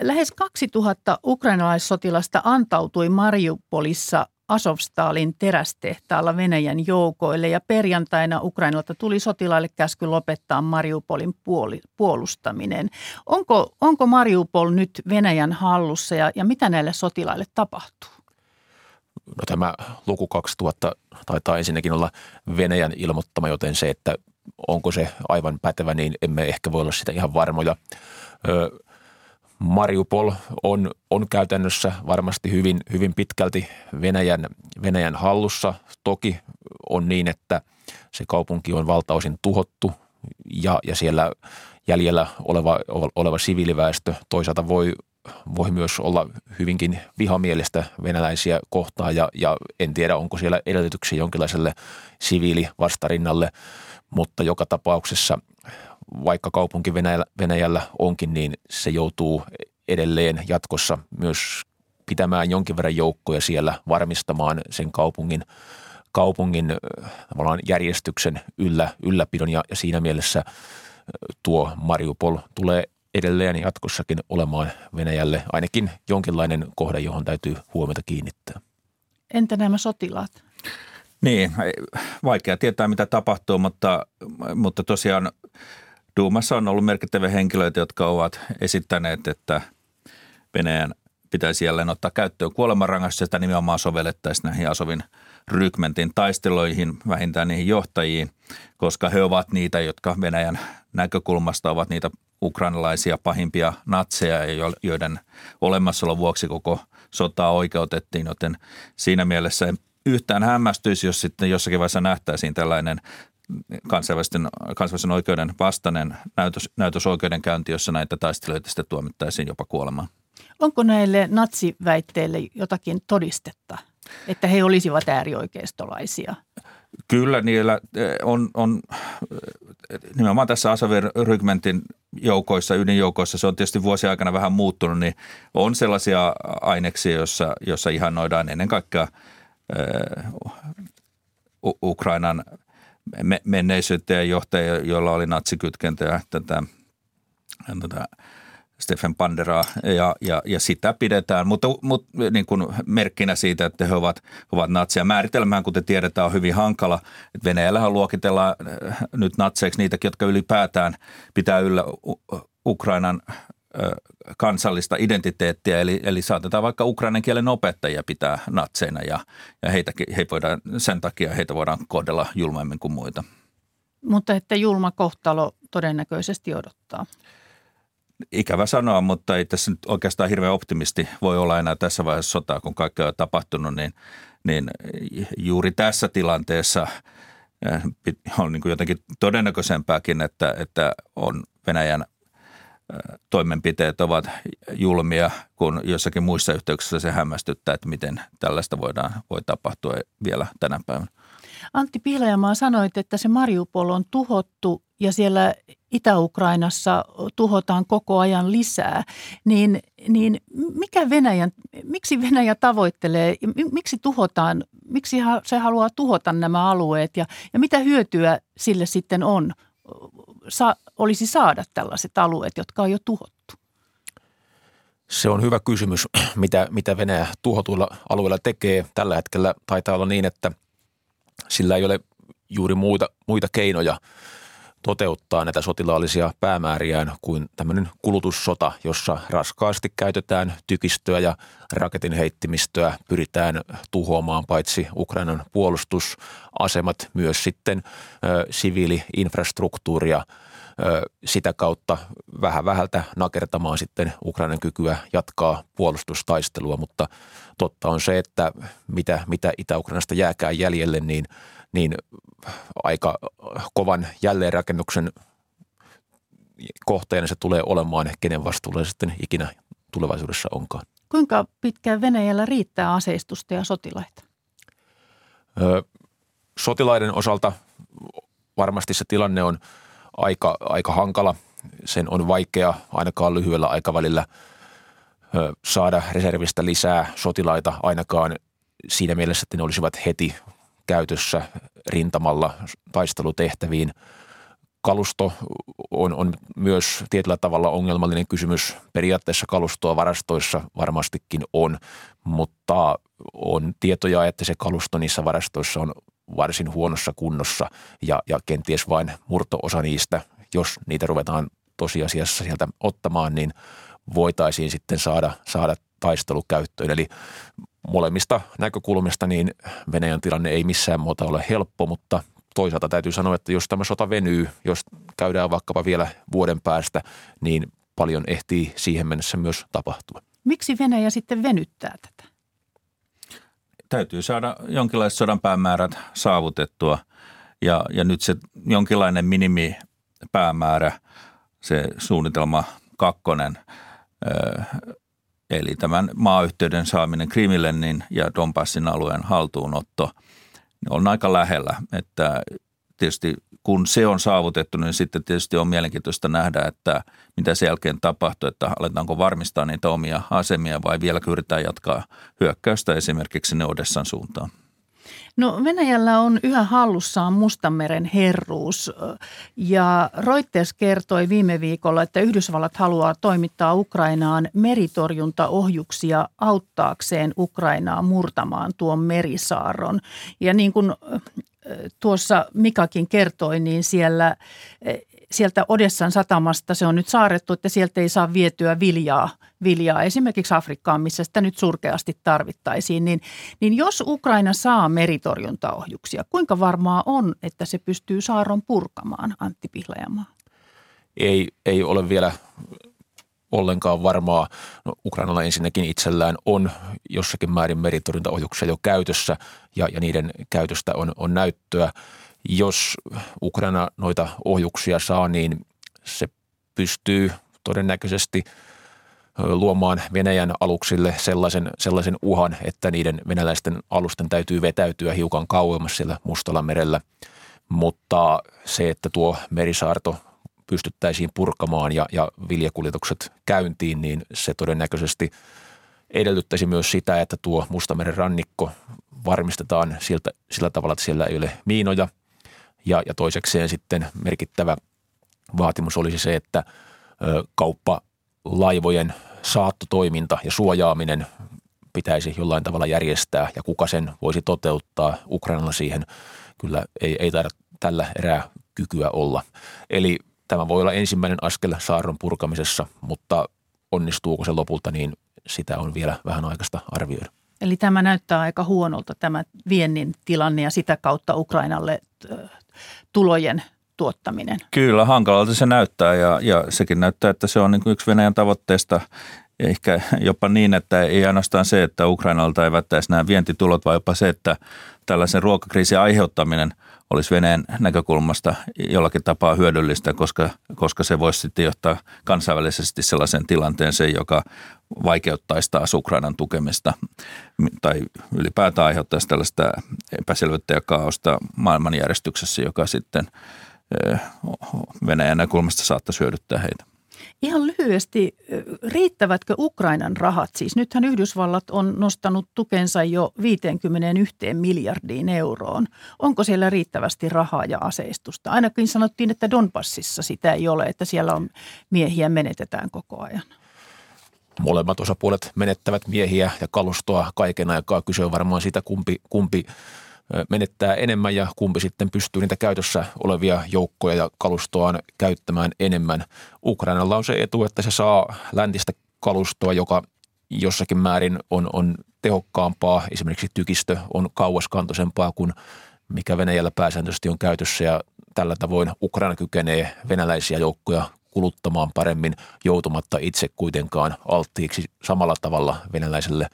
Lähes 2000 ukrainalaissotilasta antautui Mariupolissa Asovstalin terästehtaalla Venäjän joukoille ja perjantaina Ukrainalta tuli sotilaille käsky lopettaa Mariupolin puoli, puolustaminen. Onko, onko Mariupol nyt Venäjän hallussa ja, ja mitä näille sotilaille tapahtuu? No tämä luku 2000 taitaa ensinnäkin olla Venäjän ilmoittama, joten se, että onko se aivan pätevä, niin emme ehkä voi olla sitä ihan varmoja. Mariupol on, on käytännössä varmasti hyvin, hyvin pitkälti Venäjän, Venäjän hallussa. Toki on niin, että se kaupunki on valtaosin tuhottu ja, ja siellä jäljellä oleva, oleva siviiliväestö toisaalta voi, voi myös olla hyvinkin vihamielistä venäläisiä kohtaan ja, ja en tiedä, onko siellä edellytyksiä jonkinlaiselle siviilivastarinnalle, mutta joka tapauksessa vaikka kaupunki Venäjällä, Venäjällä onkin, niin se joutuu edelleen jatkossa myös pitämään jonkin verran joukkoja siellä varmistamaan sen kaupungin, kaupungin järjestyksen yllä, ylläpidon ja, ja siinä mielessä tuo Mariupol tulee edelleen jatkossakin olemaan Venäjälle ainakin jonkinlainen kohde, johon täytyy huomiota kiinnittää. Entä nämä sotilaat? Niin, vaikea tietää mitä tapahtuu, mutta, mutta tosiaan Duumassa on ollut merkittäviä henkilöitä, jotka ovat esittäneet, että Venäjän pitäisi jälleen ottaa käyttöön kuolemanrangaistus, sitä nimenomaan sovellettaisiin näihin Asovin rykmentin taisteluihin, vähintään niihin johtajiin, koska he ovat niitä, jotka Venäjän näkökulmasta ovat niitä ukrainalaisia pahimpia natseja, joiden olemassaolon vuoksi koko sotaa oikeutettiin, joten siinä mielessä yhtään hämmästyisi, jos sitten jossakin vaiheessa nähtäisiin tällainen kansainvälisen, kansainvälisen oikeuden vastainen näytös, näytösoikeudenkäynti, jossa näitä taistelijoita sitten tuomittaisiin jopa kuolemaan. Onko näille natsiväitteille jotakin todistetta, että he olisivat äärioikeistolaisia? Kyllä, niillä eh, on, on eh, nimenomaan tässä Asavir rykmentin joukoissa, ydinjoukoissa, se on tietysti vuosien aikana vähän muuttunut, niin on sellaisia aineksia, joissa, joissa ihannoidaan ennen kaikkea – Ukrainan menneisyyttä ja johtajia, joilla oli natsikytkentöjä tätä, tätä Stefan Panderaa ja, ja, ja sitä pidetään, mutta, mutta niin kuin merkkinä siitä, että he ovat, ovat natseja. Määritelmään, kuten tiedetään, on hyvin hankala. Venäjällähän luokitellaan nyt natseiksi niitäkin, jotka ylipäätään pitää yllä Ukrainan kansallista identiteettiä, eli, eli saatetaan vaikka ukrainan kielen opettajia pitää natseina ja, ja heitä, he voidaan, sen takia heitä voidaan kohdella julmemmin kuin muita. Mutta että julma kohtalo todennäköisesti odottaa. Ikävä sanoa, mutta ei tässä nyt oikeastaan hirveän optimisti voi olla enää tässä vaiheessa sotaa, kun kaikki on tapahtunut, niin, niin juuri tässä tilanteessa on niin kuin jotenkin todennäköisempääkin, että, että on Venäjän toimenpiteet ovat julmia, kun jossakin muissa yhteyksissä se hämmästyttää, että miten tällaista voidaan, voi tapahtua vielä tänä päivänä. Antti Pihlajamaa sanoit, että se Mariupol on tuhottu ja siellä Itä-Ukrainassa tuhotaan koko ajan lisää, niin, niin mikä Venäjän, miksi Venäjä tavoittelee, miksi tuhotaan, miksi se haluaa tuhota nämä alueet ja, ja mitä hyötyä sille sitten on sa, olisi saada tällaiset alueet, jotka on jo tuhottu? Se on hyvä kysymys, mitä, mitä Venäjä tuhotuilla alueilla tekee. Tällä hetkellä taitaa olla niin, että sillä ei ole juuri muita, muita keinoja toteuttaa näitä sotilaallisia päämääriään kuin tämmöinen kulutussota, jossa raskaasti käytetään tykistöä ja raketin heittimistöä, pyritään tuhoamaan paitsi Ukrainan puolustusasemat, myös sitten ö, siviili-infrastruktuuria, ö, sitä kautta vähän vähältä nakertamaan sitten Ukrainan kykyä jatkaa puolustustaistelua, mutta totta on se, että mitä, mitä Itä-Ukrainasta jääkään jäljelle, niin – niin aika kovan jälleenrakennuksen kohteena se tulee olemaan, kenen vastuulla sitten ikinä tulevaisuudessa onkaan. Kuinka pitkään Venäjällä riittää aseistusta ja sotilaita? Ö, sotilaiden osalta varmasti se tilanne on, aika, aika hankala. Sen on vaikea ainakaan lyhyellä aikavälillä saada reservistä lisää sotilaita ainakaan siinä mielessä, että ne olisivat heti käytössä rintamalla taistelutehtäviin. Kalusto on, on myös tietyllä tavalla ongelmallinen kysymys. Periaatteessa kalustoa varastoissa varmastikin on, mutta on tietoja, että se kalusto niissä varastoissa on varsin huonossa kunnossa ja, ja kenties vain murtoosa niistä, jos niitä ruvetaan tosiasiassa sieltä ottamaan, niin voitaisiin sitten saada, saada taistelukäyttöön. Eli molemmista näkökulmista niin Venäjän tilanne ei missään muuta ole helppo, mutta toisaalta täytyy sanoa, että jos tämä sota venyy, jos käydään vaikkapa vielä vuoden päästä, niin paljon ehtii siihen mennessä myös tapahtua. Miksi Venäjä sitten venyttää tätä? Täytyy saada jonkinlaiset sodan päämäärät saavutettua ja, ja nyt se jonkinlainen minimipäämäärä, se suunnitelma kakkonen, eli tämän maayhteyden saaminen Krimille niin, ja Donbassin alueen haltuunotto on aika lähellä. Että tietysti kun se on saavutettu, niin sitten tietysti on mielenkiintoista nähdä, että mitä sen jälkeen tapahtuu, että aletaanko varmistaa niitä omia asemia vai vielä yritetään jatkaa hyökkäystä esimerkiksi sinne Odessan suuntaan. No Venäjällä on yhä hallussaan Mustanmeren herruus ja Reuters kertoi viime viikolla, että Yhdysvallat haluaa toimittaa Ukrainaan meritorjuntaohjuksia auttaakseen Ukrainaa murtamaan tuon merisaaron. Ja niin kuin tuossa Mikakin kertoi, niin siellä sieltä Odessan satamasta se on nyt saarettu, että sieltä ei saa vietyä viljaa, viljaa esimerkiksi Afrikkaan, missä sitä nyt surkeasti tarvittaisiin. Niin, niin jos Ukraina saa meritorjuntaohjuksia, kuinka varmaa on, että se pystyy saaron purkamaan, Antti Pihlajamaa? Ei, ei ole vielä ollenkaan varmaa. No, Ukrainalla ensinnäkin itsellään on jossakin määrin meritorjuntaohjuksia jo käytössä ja, ja niiden käytöstä on, on näyttöä – jos Ukraina noita ohjuksia saa, niin se pystyy todennäköisesti luomaan Venäjän aluksille sellaisen, sellaisen uhan, että niiden venäläisten alusten täytyy vetäytyä hiukan kauemmas siellä Mustalla merellä. Mutta se, että tuo merisaarto pystyttäisiin purkamaan ja, ja viljakuljetukset käyntiin, niin se todennäköisesti edellyttäisi myös sitä, että tuo Mustameren rannikko varmistetaan siltä, sillä tavalla, että siellä ei ole miinoja – ja, ja toisekseen sitten merkittävä vaatimus olisi se, että kauppalaivojen saattotoiminta ja suojaaminen pitäisi jollain tavalla järjestää ja kuka sen voisi toteuttaa. Ukrainalla siihen kyllä ei, ei taida tällä erää kykyä olla. Eli tämä voi olla ensimmäinen askel saaron purkamisessa, mutta onnistuuko se lopulta, niin sitä on vielä vähän aikaista arvioida. Eli tämä näyttää aika huonolta tämä viennin tilanne ja sitä kautta Ukrainalle tulojen tuottaminen. Kyllä, hankalalta se näyttää ja, ja sekin näyttää, että se on niin kuin yksi Venäjän tavoitteesta ehkä jopa niin, että ei ainoastaan se, että Ukrainalta ei välttäisi nämä vientitulot, vaan jopa se, että tällaisen ruokakriisin aiheuttaminen olisi Venäjän näkökulmasta jollakin tapaa hyödyllistä, koska, koska se voisi sitten johtaa kansainvälisesti sellaisen tilanteeseen, joka vaikeuttaisi taas Ukrainan tukemista tai ylipäätään aiheuttaisi tällaista epäselvyyttä ja kaaosta maailmanjärjestyksessä, joka sitten Venäjän näkökulmasta saattaisi hyödyttää heitä. Ihan lyhyesti, riittävätkö Ukrainan rahat? Siis nythän Yhdysvallat on nostanut tukensa jo 51 miljardiin euroon. Onko siellä riittävästi rahaa ja aseistusta? Ainakin sanottiin, että Donbassissa sitä ei ole, että siellä on miehiä menetetään koko ajan. Molemmat osapuolet menettävät miehiä ja kalustoa kaiken aikaa. Kyse on varmaan siitä, kumpi, kumpi menettää enemmän ja kumpi sitten pystyy niitä käytössä olevia joukkoja ja kalustoaan käyttämään enemmän. Ukrainalla on se etu, että se saa läntistä kalustoa, joka jossakin määrin on, on tehokkaampaa. Esimerkiksi tykistö on kauaskantoisempaa kuin mikä Venäjällä pääsääntöisesti on käytössä ja tällä tavoin Ukraina kykenee venäläisiä joukkoja kuluttamaan paremmin joutumatta itse kuitenkaan alttiiksi samalla tavalla venäläiselle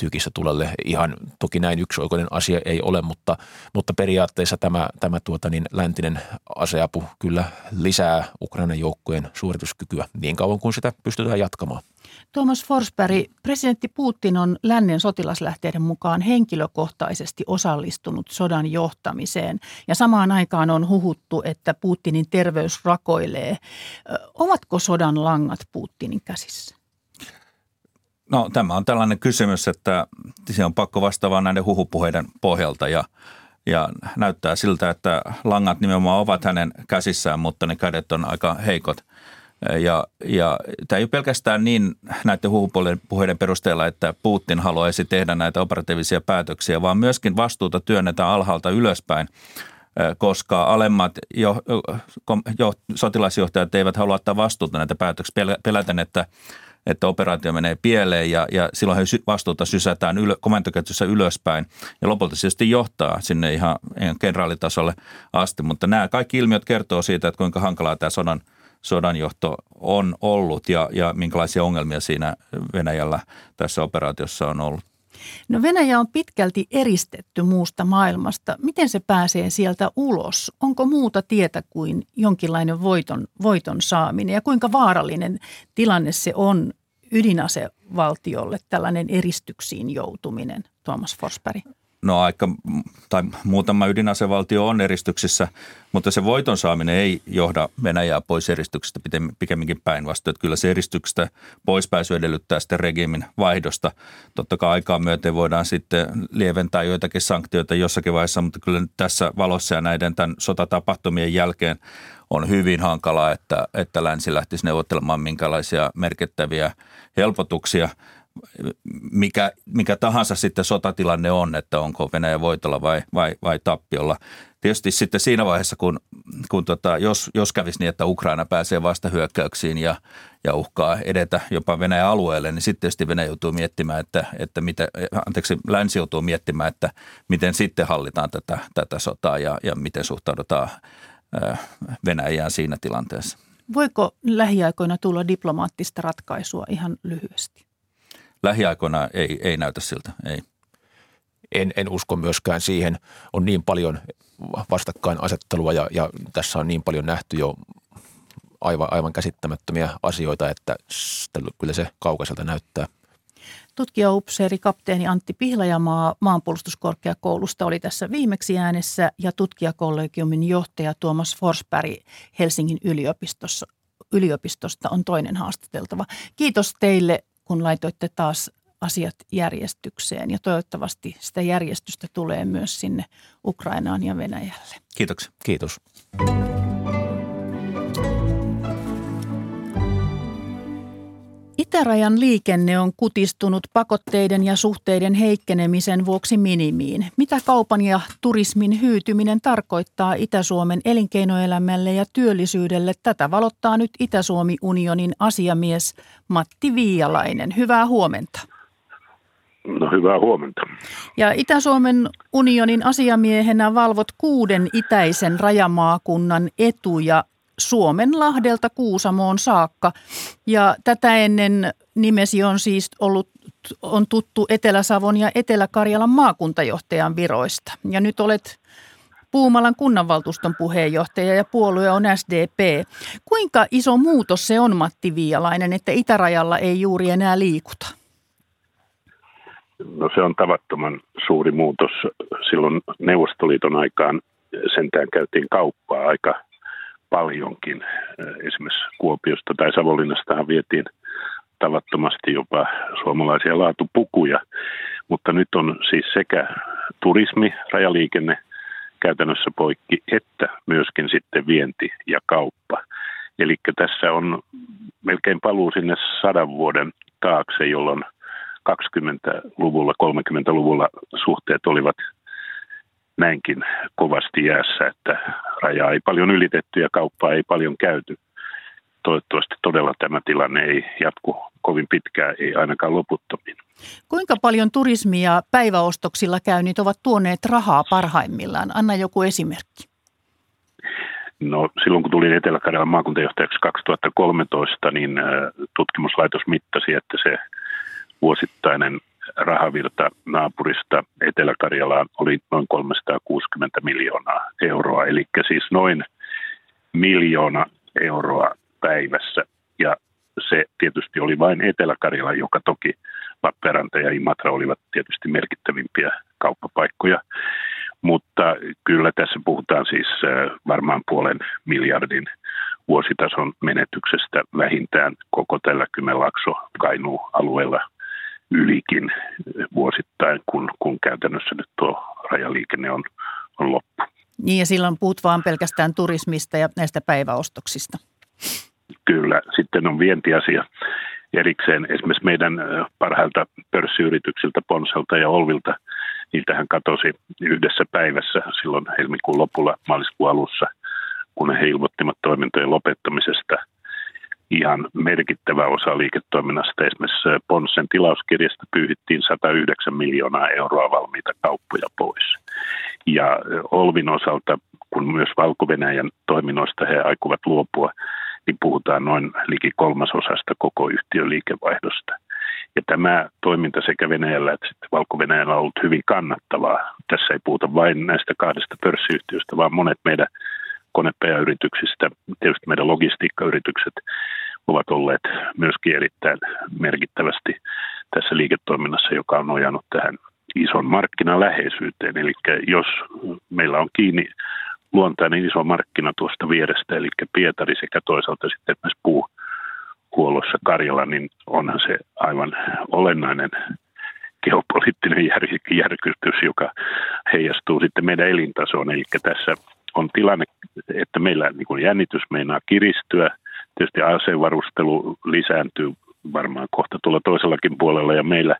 tykistä tulelle. Ihan toki näin yksioikoinen asia ei ole, mutta, mutta periaatteessa tämä, tämä tuota, niin läntinen aseapu kyllä lisää Ukrainan joukkojen suorituskykyä niin kauan kuin sitä pystytään jatkamaan. Thomas Forsberg, presidentti Putin on lännen sotilaslähteiden mukaan henkilökohtaisesti osallistunut sodan johtamiseen ja samaan aikaan on huhuttu, että Putinin terveys rakoilee. Ovatko sodan langat Putinin käsissä? No tämä on tällainen kysymys, että se on pakko vastata näiden huhupuheiden pohjalta ja, ja näyttää siltä, että langat nimenomaan ovat hänen käsissään, mutta ne kädet on aika heikot. Ja, ja tämä ei ole pelkästään niin näiden huhupuheiden perusteella, että Putin haluaisi tehdä näitä operatiivisia päätöksiä, vaan myöskin vastuuta työnnetään alhaalta ylöspäin koska alemmat jo, jo, sotilasjohtajat eivät halua ottaa vastuuta näitä päätöksiä. Pelätän, että että operaatio menee pieleen ja, ja silloin he vastuuta sysätään ylö, komentoketjussa ylöspäin ja lopulta se sitten johtaa sinne ihan, ihan kenraalitasolle asti. Mutta nämä kaikki ilmiöt kertoo siitä, että kuinka hankalaa tämä sodan, sodanjohto on ollut ja, ja minkälaisia ongelmia siinä Venäjällä tässä operaatiossa on ollut. No Venäjä on pitkälti eristetty muusta maailmasta. Miten se pääsee sieltä ulos? Onko muuta tietä kuin jonkinlainen voiton, voiton saaminen? Ja kuinka vaarallinen tilanne se on ydinasevaltiolle, tällainen eristyksiin joutuminen, Tuomas Forsberg? No aika, tai muutama ydinasevaltio on eristyksissä, mutta se voiton saaminen ei johda Venäjää pois eristyksestä pikemminkin päinvastoin. Kyllä se eristyksestä poispääsy edellyttää sitten regiimin vaihdosta. Totta kai aikaa myöten voidaan sitten lieventää joitakin sanktioita jossakin vaiheessa, mutta kyllä tässä valossa ja näiden tämän sotatapahtumien jälkeen on hyvin hankalaa, että, että länsi lähtisi neuvottelemaan minkälaisia merkittäviä helpotuksia – mikä, mikä tahansa sitten sotatilanne on, että onko Venäjä voitolla vai, vai, vai tappiolla. Tietysti sitten siinä vaiheessa, kun, kun tota, jos, jos kävisi niin, että Ukraina pääsee vastahyökkäyksiin ja, ja uhkaa edetä jopa Venäjän alueelle, niin sitten tietysti Venäjä joutuu miettimään, että, että mitä, anteeksi, länsi joutuu miettimään, että miten sitten hallitaan tätä, tätä sotaa ja, ja miten suhtaudutaan Venäjään siinä tilanteessa. Voiko lähiaikoina tulla diplomaattista ratkaisua ihan lyhyesti? Lähiaikoina ei, ei näytä siltä, ei. En, en usko myöskään siihen. On niin paljon vastakkainasettelua ja, ja tässä on niin paljon nähty jo aivan, aivan käsittämättömiä asioita, että kyllä se kaukaiselta näyttää. Tutkijaupseeri kapteeni Antti Pihlajamaa maanpuolustuskorkeakoulusta oli tässä viimeksi äänessä ja tutkijakollegiumin johtaja Tuomas Forsberg Helsingin yliopistossa, yliopistosta on toinen haastateltava. Kiitos teille kun laitoitte taas asiat järjestykseen ja toivottavasti sitä järjestystä tulee myös sinne Ukrainaan ja Venäjälle. Kiitoksia. Kiitos. Itärajan liikenne on kutistunut pakotteiden ja suhteiden heikkenemisen vuoksi minimiin. Mitä kaupan ja turismin hyytyminen tarkoittaa Itä-Suomen elinkeinoelämälle ja työllisyydelle? Tätä valottaa nyt Itä-Suomi-unionin asiamies Matti Viialainen. Hyvää huomenta. No hyvää huomenta. Ja Itä-Suomen unionin asiamiehenä valvot kuuden itäisen rajamaakunnan etuja Suomen lahdelta Kuusamoon saakka. Ja tätä ennen nimesi on siis ollut on tuttu Etelä-Savon ja Etelä-Karjalan maakuntajohtajan viroista. Ja nyt olet Puumalan kunnanvaltuuston puheenjohtaja ja puolue on SDP. Kuinka iso muutos se on, Matti Viialainen, että itärajalla ei juuri enää liikuta? No se on tavattoman suuri muutos. Silloin Neuvostoliiton aikaan sentään käytiin kauppaa aika paljonkin. Esimerkiksi Kuopiosta tai Savonlinnastahan vietiin tavattomasti jopa suomalaisia laatupukuja, mutta nyt on siis sekä turismi, rajaliikenne käytännössä poikki, että myöskin sitten vienti ja kauppa. Eli tässä on melkein paluu sinne sadan vuoden taakse, jolloin 20-luvulla, 30-luvulla suhteet olivat näinkin kovasti jäässä, että rajaa ei paljon ylitetty ja kauppaa ei paljon käyty. Toivottavasti todella tämä tilanne ei jatku kovin pitkään, ei ainakaan loputtomiin. Kuinka paljon turismia päiväostoksilla käynnit ovat tuoneet rahaa parhaimmillaan? Anna joku esimerkki. No silloin kun tulin Etelä-Karjalan maakuntajohtajaksi 2013, niin tutkimuslaitos mittasi, että se vuosittainen rahavirta naapurista Etelä-Karjalaan oli noin 360 miljoonaa euroa, eli siis noin miljoona euroa päivässä. Ja se tietysti oli vain Etelä-Karjala, joka toki Lappeenranta ja Imatra olivat tietysti merkittävimpiä kauppapaikkoja. Mutta kyllä tässä puhutaan siis äh, varmaan puolen miljardin vuositason menetyksestä vähintään koko tällä Kymenlaakso Kainuu alueella ylikin vuosittain, kun, kun käytännössä nyt tuo rajaliikenne on, on loppu. Niin ja silloin puhut vaan pelkästään turismista ja näistä päiväostoksista. Kyllä, sitten on vientiasia erikseen. Esimerkiksi meidän parhailta pörssiyrityksiltä, Ponselta ja Olvilta, niiltähän katosi yhdessä päivässä silloin helmikuun lopulla, maaliskuun alussa, kun he ilmoittivat toimintojen lopettamisesta – ihan merkittävä osa liiketoiminnasta. Esimerkiksi Ponssen tilauskirjasta pyyhittiin 109 miljoonaa euroa valmiita kauppoja pois. Ja Olvin osalta, kun myös valko toiminnoista he aikuvat luopua, niin puhutaan noin liki kolmasosasta koko yhtiön liikevaihdosta. Ja tämä toiminta sekä Venäjällä että valko on ollut hyvin kannattavaa. Tässä ei puhuta vain näistä kahdesta pörssiyhtiöstä, vaan monet meidän konepajayrityksistä, tietysti meidän logistiikkayritykset ovat olleet myöskin erittäin merkittävästi tässä liiketoiminnassa, joka on nojannut tähän ison markkinaläheisyyteen. Eli jos meillä on kiinni luontainen iso markkina tuosta vierestä, eli Pietari sekä toisaalta sitten myös puuhuollossa Karjala, niin onhan se aivan olennainen geopoliittinen järkytys, joka heijastuu sitten meidän elintasoon. Eli tässä on tilanne, että meillä niin jännitys meinaa kiristyä, tietysti asevarustelu lisääntyy varmaan kohta tuolla toisellakin puolella ja meillä.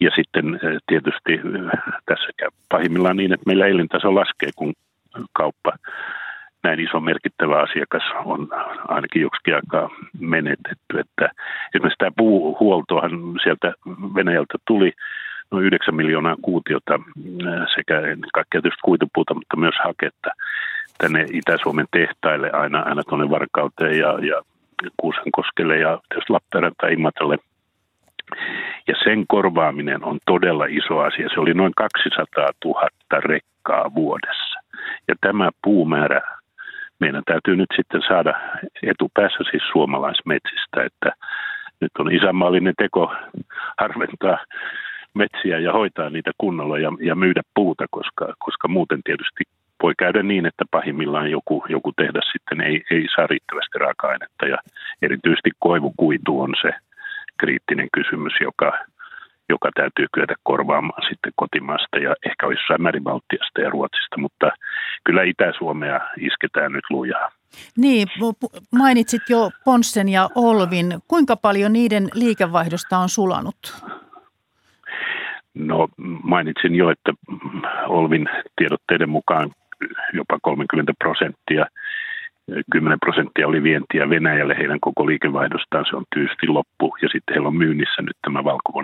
Ja sitten eh, tietysti eh, tässä pahimmillaan niin, että meillä elintaso laskee, kun kauppa näin iso merkittävä asiakas on ainakin joksikin aikaa menetetty. Että esimerkiksi tämä puuhuoltohan sieltä Venäjältä tuli noin 9 miljoonaa kuutiota eh, sekä kaikkea tietysti kuitupuuta, mutta myös haketta tänne Itä-Suomen tehtaille aina, aina tuonne Varkauteen ja, ja Kuusankoskelle ja tietysti Lappeenrantaan Imatralle. Ja sen korvaaminen on todella iso asia. Se oli noin 200 000 rekkaa vuodessa. Ja tämä puumäärä meidän täytyy nyt sitten saada etupäässä siis suomalaismetsistä, että nyt on isänmaallinen teko harventaa metsiä ja hoitaa niitä kunnolla ja, ja myydä puuta, koska, koska muuten tietysti voi käydä niin, että pahimmillaan joku, joku tehdä sitten ei, ei saa riittävästi raaka-ainetta ja erityisesti koivukuitu on se kriittinen kysymys, joka, joka täytyy kyetä korvaamaan sitten kotimaasta ja ehkä jossain määrin Baltiasta ja Ruotsista, mutta kyllä Itä-Suomea isketään nyt lujaa. Niin, mainitsit jo Ponssen ja Olvin. Kuinka paljon niiden liikevaihdosta on sulanut? No mainitsin jo, että Olvin tiedotteiden mukaan jopa 30 prosenttia. 10 prosenttia oli vientiä Venäjälle heidän koko liikevaihdostaan, se on tyysti loppu. Ja sitten heillä on myynnissä nyt tämä valko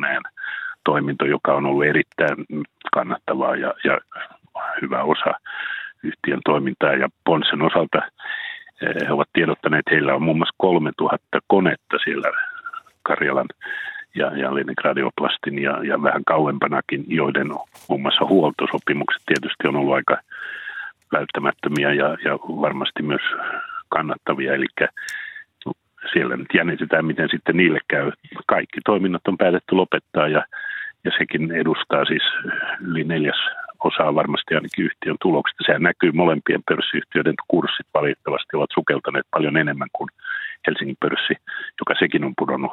toiminto, joka on ollut erittäin kannattavaa ja, ja hyvä osa yhtiön toimintaa. Ja Ponsen osalta eh, he ovat tiedottaneet, että heillä on muun muassa 3000 konetta siellä Karjalan ja, ja Leningradin ja, ja vähän kauempanakin, joiden muun muassa huoltosopimukset tietysti on ollut aika välttämättömiä ja, ja varmasti myös kannattavia. Eli siellä nyt jännitetään, miten sitten niille käy. Kaikki toiminnot on päätetty lopettaa ja, ja sekin edustaa siis yli neljäs osaa varmasti ainakin yhtiön tuloksista. Sehän näkyy molempien pörssiyhtiöiden kurssit valitettavasti ovat sukeltaneet paljon enemmän kuin Helsingin pörssi, joka sekin on pudonnut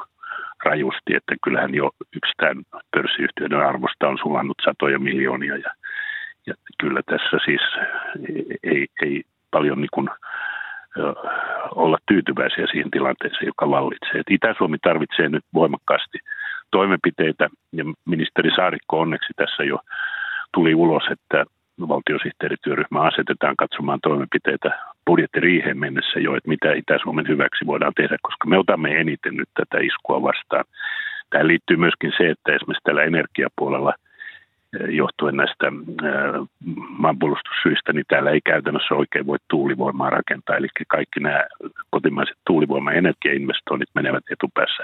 rajusti, että kyllähän jo yksitään pörssiyhtiöiden arvosta on sulannut satoja miljoonia ja ja kyllä tässä siis ei, ei paljon niin kuin, olla tyytyväisiä siihen tilanteeseen, joka vallitsee. Et Itä-Suomi tarvitsee nyt voimakkaasti toimenpiteitä ja ministeri Saarikko onneksi tässä jo tuli ulos, että valtiosihteerityöryhmä asetetaan katsomaan toimenpiteitä budjettiriiheen mennessä jo, että mitä Itä-Suomen hyväksi voidaan tehdä, koska me otamme eniten nyt tätä iskua vastaan. Tähän liittyy myöskin se, että esimerkiksi tällä energiapuolella – johtuen näistä maanpuolustussyistä, niin täällä ei käytännössä oikein voi tuulivoimaa rakentaa. Eli kaikki nämä kotimaiset tuulivoima- ja energiainvestoinnit menevät etupäässä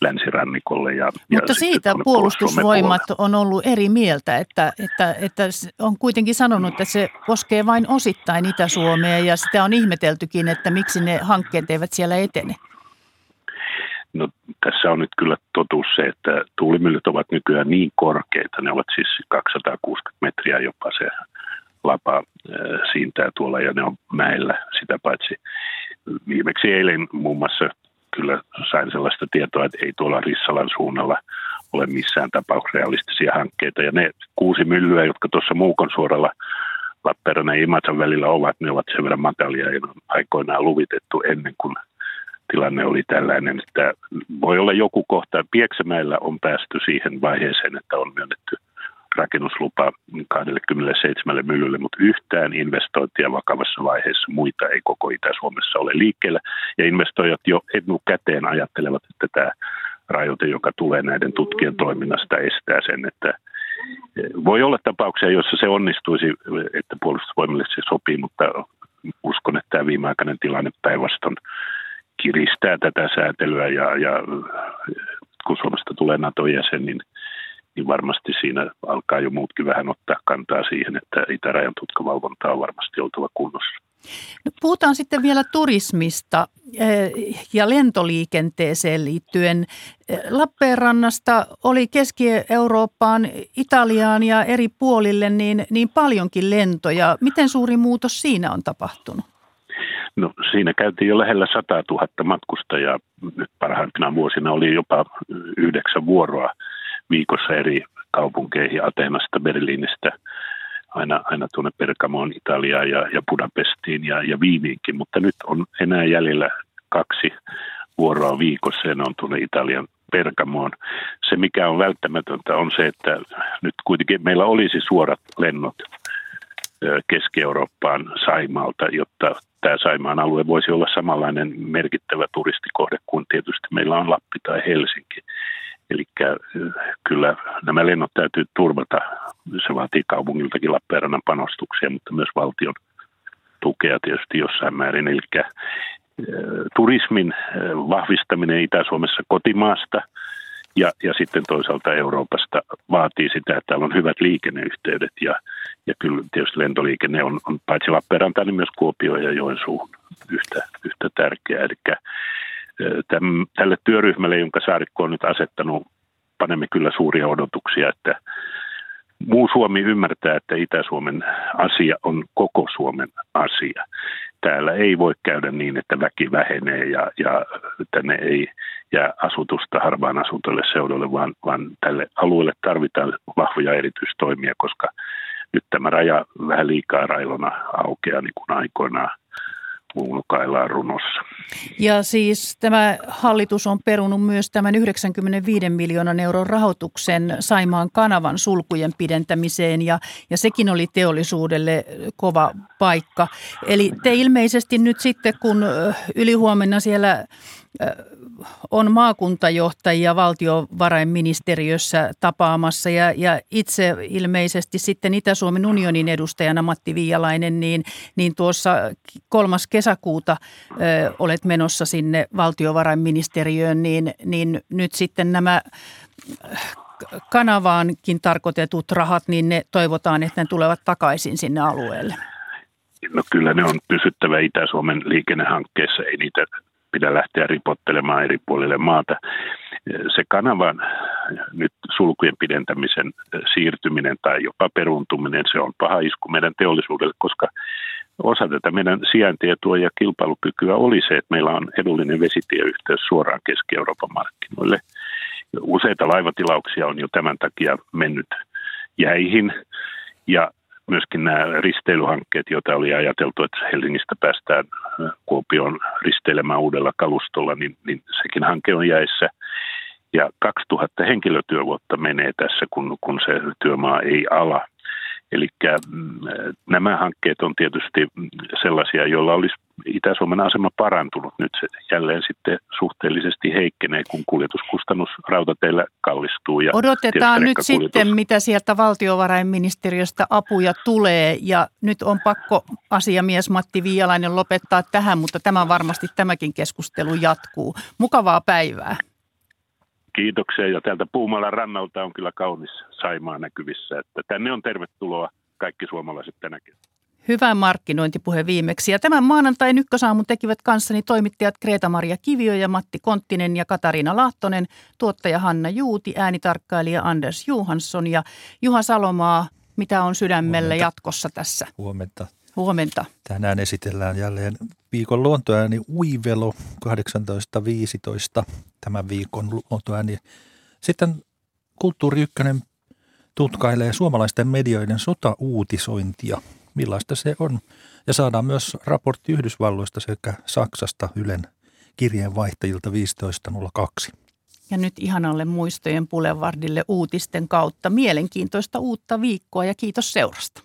länsirannikolle. Ja, Mutta ja siitä puolustusvoimat on ollut eri mieltä, että, että, että on kuitenkin sanonut, että se koskee vain osittain Itä-Suomea ja sitä on ihmeteltykin, että miksi ne hankkeet eivät siellä etene. No, tässä on nyt kyllä totuus se, että tuulimyllyt ovat nykyään niin korkeita, ne ovat siis 260 metriä jopa se lapa äh, siintää tuolla ja ne on mäellä sitä paitsi. Viimeksi eilen muun muassa kyllä sain sellaista tietoa, että ei tuolla Rissalan suunnalla ole missään tapauksessa realistisia hankkeita. Ja ne kuusi myllyä, jotka tuossa Muukon suoralla Lappeenrannan ja Imatsan välillä ovat, ne ovat sen verran matalia ja aikoinaan luvitettu ennen kuin tilanne oli tällainen, että voi olla joku kohta. Pieksämäellä on päästy siihen vaiheeseen, että on myönnetty rakennuslupa 27 myllylle, mutta yhtään investointia vakavassa vaiheessa muita ei koko Itä-Suomessa ole liikkeellä. Ja investoijat jo etukäteen ajattelevat, että tämä rajoite, joka tulee näiden tutkien toiminnasta, estää sen, että voi olla tapauksia, joissa se onnistuisi, että puolustusvoimille se sopii, mutta uskon, että tämä viimeaikainen tilanne päinvastoin kiristää tätä säätelyä ja, ja kun Suomesta tulee NATO-jäsen, niin niin varmasti siinä alkaa jo muutkin vähän ottaa kantaa siihen, että itärajan tutkavalvonta on varmasti oltava kunnossa. No, puhutaan sitten vielä turismista eh, ja lentoliikenteeseen liittyen. Eh, Lappeenrannasta oli Keski-Eurooppaan, Italiaan ja eri puolille niin, niin paljonkin lentoja. Miten suuri muutos siinä on tapahtunut? No siinä käytiin jo lähellä 100 000 matkustajaa. Nyt parhaimpina vuosina oli jopa yhdeksän vuoroa viikossa eri kaupunkeihin Atenasta, Berliinistä, aina, aina tuonne Pergamoon, Italiaan ja, ja Budapestiin ja, ja Viiniinkin, mutta nyt on enää jäljellä kaksi vuoroa viikossa ja ne on tuonne Italian Pergamoon. Se, mikä on välttämätöntä, on se, että nyt kuitenkin meillä olisi suorat lennot Keski-Eurooppaan Saimaalta, jotta tämä Saimaan alue voisi olla samanlainen merkittävä turistikohde kuin tietysti meillä on Lappi tai Helsinki. Eli kyllä nämä lennot täytyy turvata. Se vaatii kaupungiltakin Lappeenrannan panostuksia, mutta myös valtion tukea tietysti jossain määrin. Eli turismin vahvistaminen Itä-Suomessa kotimaasta ja, ja sitten toisaalta Euroopasta vaatii sitä, että täällä on hyvät liikenneyhteydet ja, ja kyllä tietysti lentoliikenne on, on paitsi Lappeenranta, niin myös Kuopio ja Joensuun yhtä, yhtä tärkeää. Eli täm, tälle työryhmälle, jonka Saarikko on nyt asettanut, panemme kyllä suuria odotuksia, että muu Suomi ymmärtää, että Itä-Suomen asia on koko Suomen asia. Täällä ei voi käydä niin, että väki vähenee ja, ja tänne ei jää asutusta harvaan asutulle seudulle, vaan, vaan tälle alueelle tarvitaan vahvoja erityistoimia, koska nyt tämä raja vähän liikaa railona aukeaa niin kuin aikoinaan ulkaillaan runossa. Ja siis tämä hallitus on perunut myös tämän 95 miljoonan euron rahoituksen Saimaan kanavan sulkujen pidentämiseen ja, ja sekin oli teollisuudelle kova paikka. Eli te ilmeisesti nyt sitten kun ylihuomenna siellä on maakuntajohtajia valtiovarainministeriössä tapaamassa ja, ja itse ilmeisesti sitten Itä-Suomen unionin edustajana Matti Viialainen, niin, niin tuossa kolmas kesäkuuta ö, olet menossa sinne valtiovarainministeriöön, niin, niin nyt sitten nämä kanavaankin tarkoitetut rahat, niin ne toivotaan, että ne tulevat takaisin sinne alueelle. No kyllä ne on pysyttävä Itä-Suomen liikennehankkeessa, ei niitä pidä lähteä ripottelemaan eri puolille maata. Se kanavan nyt sulkujen pidentämisen siirtyminen tai jopa peruntuminen, se on paha isku meidän teollisuudelle, koska osa tätä meidän sijaintietua ja kilpailukykyä oli se, että meillä on edullinen vesitieyhteys suoraan Keski-Euroopan markkinoille. Useita laivatilauksia on jo tämän takia mennyt jäihin ja myöskin nämä risteilyhankkeet, joita oli ajateltu, että Helsingistä päästään Kuopioon risteilemään uudella kalustolla, niin, niin sekin hanke on jäissä. Ja 2000 henkilötyövuotta menee tässä, kun, kun se työmaa ei ala. Eli mm, nämä hankkeet on tietysti sellaisia, joilla olisi Itä-Suomen asema parantunut. Nyt se jälleen sitten suhteellisesti heikkenee, kun kuljetuskustannus rautateillä kallistuu. Ja Odotetaan nyt sitten, mitä sieltä valtiovarainministeriöstä apuja tulee. Ja nyt on pakko asiamies Matti Viialainen lopettaa tähän, mutta tämä varmasti tämäkin keskustelu jatkuu. Mukavaa päivää. Kiitoksia ja täältä Puumalan rannalta on kyllä kaunis Saimaa näkyvissä, että tänne on tervetuloa kaikki suomalaiset tänäkin. Hyvä markkinointipuhe viimeksi. Ja tämän maanantai ykkösaamun tekivät kanssani toimittajat Kreta-Maria Kivio ja Matti Konttinen ja Katariina Lahtonen, tuottaja Hanna Juuti, äänitarkkailija Anders Johansson ja Juha Salomaa. Mitä on sydämellä Huomenta. jatkossa tässä? Huomenta. Huomenta. Tänään esitellään jälleen viikon luontoääni Uivelo 1815. Tämän viikon luontoääni. Sitten Kulttuuri Ykkönen tutkailee suomalaisten medioiden sota-uutisointia. Millaista se on? Ja saadaan myös raportti Yhdysvalloista sekä Saksasta Ylen kirjeenvaihtajilta 15.02. Ja nyt ihanalle muistojen pulevardille uutisten kautta. Mielenkiintoista uutta viikkoa ja kiitos seurasta.